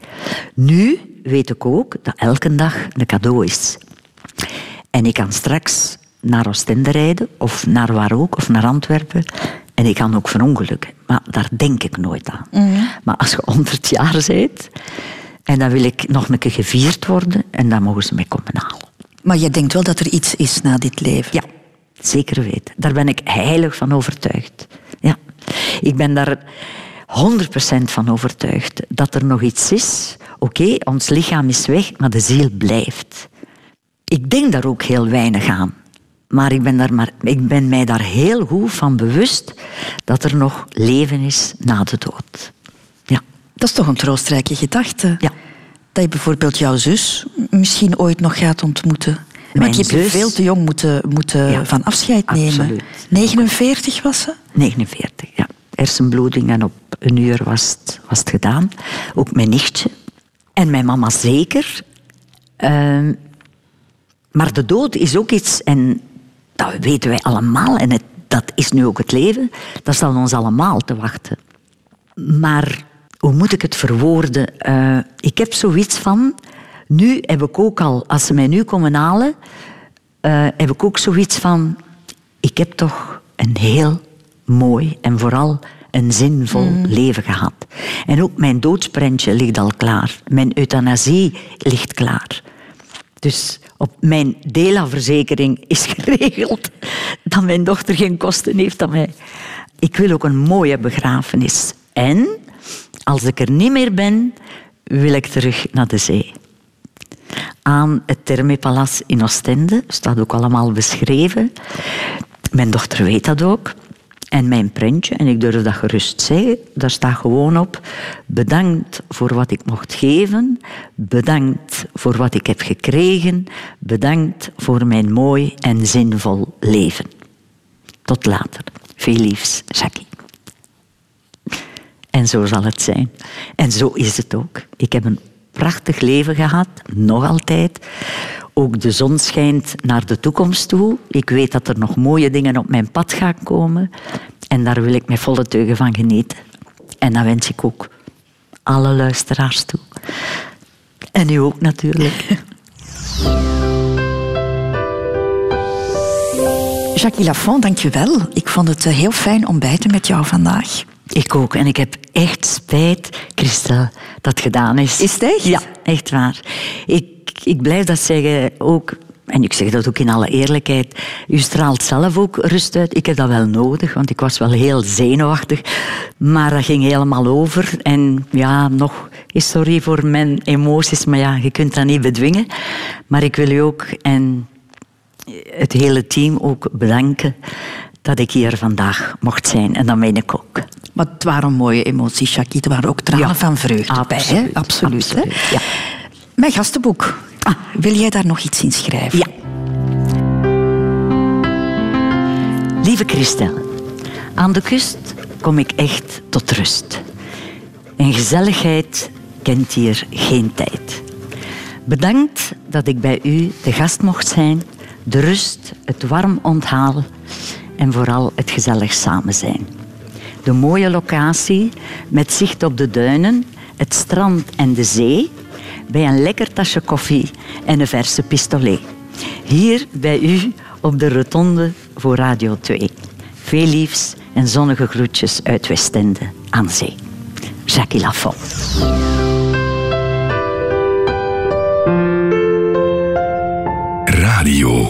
Nu weet ik ook dat elke dag een cadeau is. En ik kan straks naar Oostende rijden, of naar waar ook, of naar Antwerpen. En ik kan ook verongelukken. Maar daar denk ik nooit aan. Maar als je 100 jaar bent, en dan wil ik nog een keer gevierd worden, en dan mogen ze mij komen halen. Maar je denkt wel dat er iets is na dit leven? Ja, zeker weten. Daar ben ik heilig van overtuigd. Ja. Ik ben daar 100% van overtuigd dat er nog iets is. Oké, ons lichaam is weg, maar de ziel blijft. Ik denk daar ook heel weinig aan. Maar ik ben, daar maar ik ben mij daar heel goed van bewust dat er nog leven is na de dood. Ja. Dat is toch een troostrijke gedachte? Ja. Dat je bijvoorbeeld jouw zus misschien ooit nog gaat ontmoeten. Mijn Want je hebt veel te jong moeten, moeten Ja, van afscheid nemen. absoluut. 49 was ze? 49, ja. Hersenbloeding en op een uur was het, was het gedaan. Ook mijn nichtje. En mijn mama zeker. Ehm, maar de dood is ook iets, en dat weten wij allemaal, en het, dat is nu ook het leven, dat zal ons allemaal te wachten. Maar hoe moet ik het verwoorden? Eh, ik heb zoiets van, nu heb ik ook al, als ze mij nu komen halen, eh, heb ik ook zoiets van, ik heb toch een heel mooi en vooral een zinvol leven gehad. En ook mijn doodsprentje ligt al klaar. Mijn euthanasie ligt klaar. Dus op mijn DELA-verzekering is geregeld dat mijn dochter geen kosten heeft aan mij. Ik wil ook een mooie begrafenis. En als ik er niet meer ben, wil ik terug naar de zee. Aan het Thermepalace in Oostende, staat ook allemaal beschreven. Mijn dochter weet dat ook. En mijn prentje, en ik durf dat gerust zeggen, daar staat gewoon op: bedankt voor wat ik mocht geven, bedankt voor wat ik heb gekregen, bedankt voor mijn mooi en zinvol leven. Tot later. Veel liefs, Jackie. En zo zal het zijn. En zo is het ook. Ik heb een prachtig leven gehad, nog altijd. Ook de zon schijnt naar de toekomst toe. Ik weet dat er nog mooie dingen op mijn pad gaan komen. En daar wil ik met volle teugen van genieten. En dat wens ik ook alle luisteraars toe. En u ook natuurlijk. Jackie Lafont, dank je wel. Ik vond het eh, heel fijn ontbijten met jou vandaag. Ik ook. En ik heb echt spijt, Christel, dat het gedaan is. Is het echt? Ja, echt waar. Ik, ik blijf dat zeggen ook... En ik zeg dat ook in alle eerlijkheid. U straalt zelf ook rust uit. Ik heb dat wel nodig, want ik was wel heel zenuwachtig. Maar dat ging helemaal over. En ja, nog is sorry voor mijn emoties, maar ja, je kunt dat niet bedwingen. Maar ik wil u ook en het hele team ook bedanken dat ik hier vandaag mocht zijn. En dat meen ik ook. Maar het waren mooie emoties, Jackie. Er waren ook tranen Ja, van vreugde bij. Hè? absoluut, Absoluut. hè? absoluut, ja. Mijn gastenboek. Ah, wil jij daar nog iets in schrijven? Ja. Lieve Christel, aan de kust kom ik echt tot rust. En gezelligheid kent hier geen tijd. Bedankt dat ik bij u de gast mocht zijn, de rust, het warm onthaal en vooral het gezellig samen zijn. De mooie locatie met zicht op de duinen, het strand en de zee, bij een lekker tasje koffie en een verse pistolet. Hier bij u op de rotonde voor Radio 2. Veel liefs en zonnige groetjes uit Westende aan zee. Jackie Lafont. Radio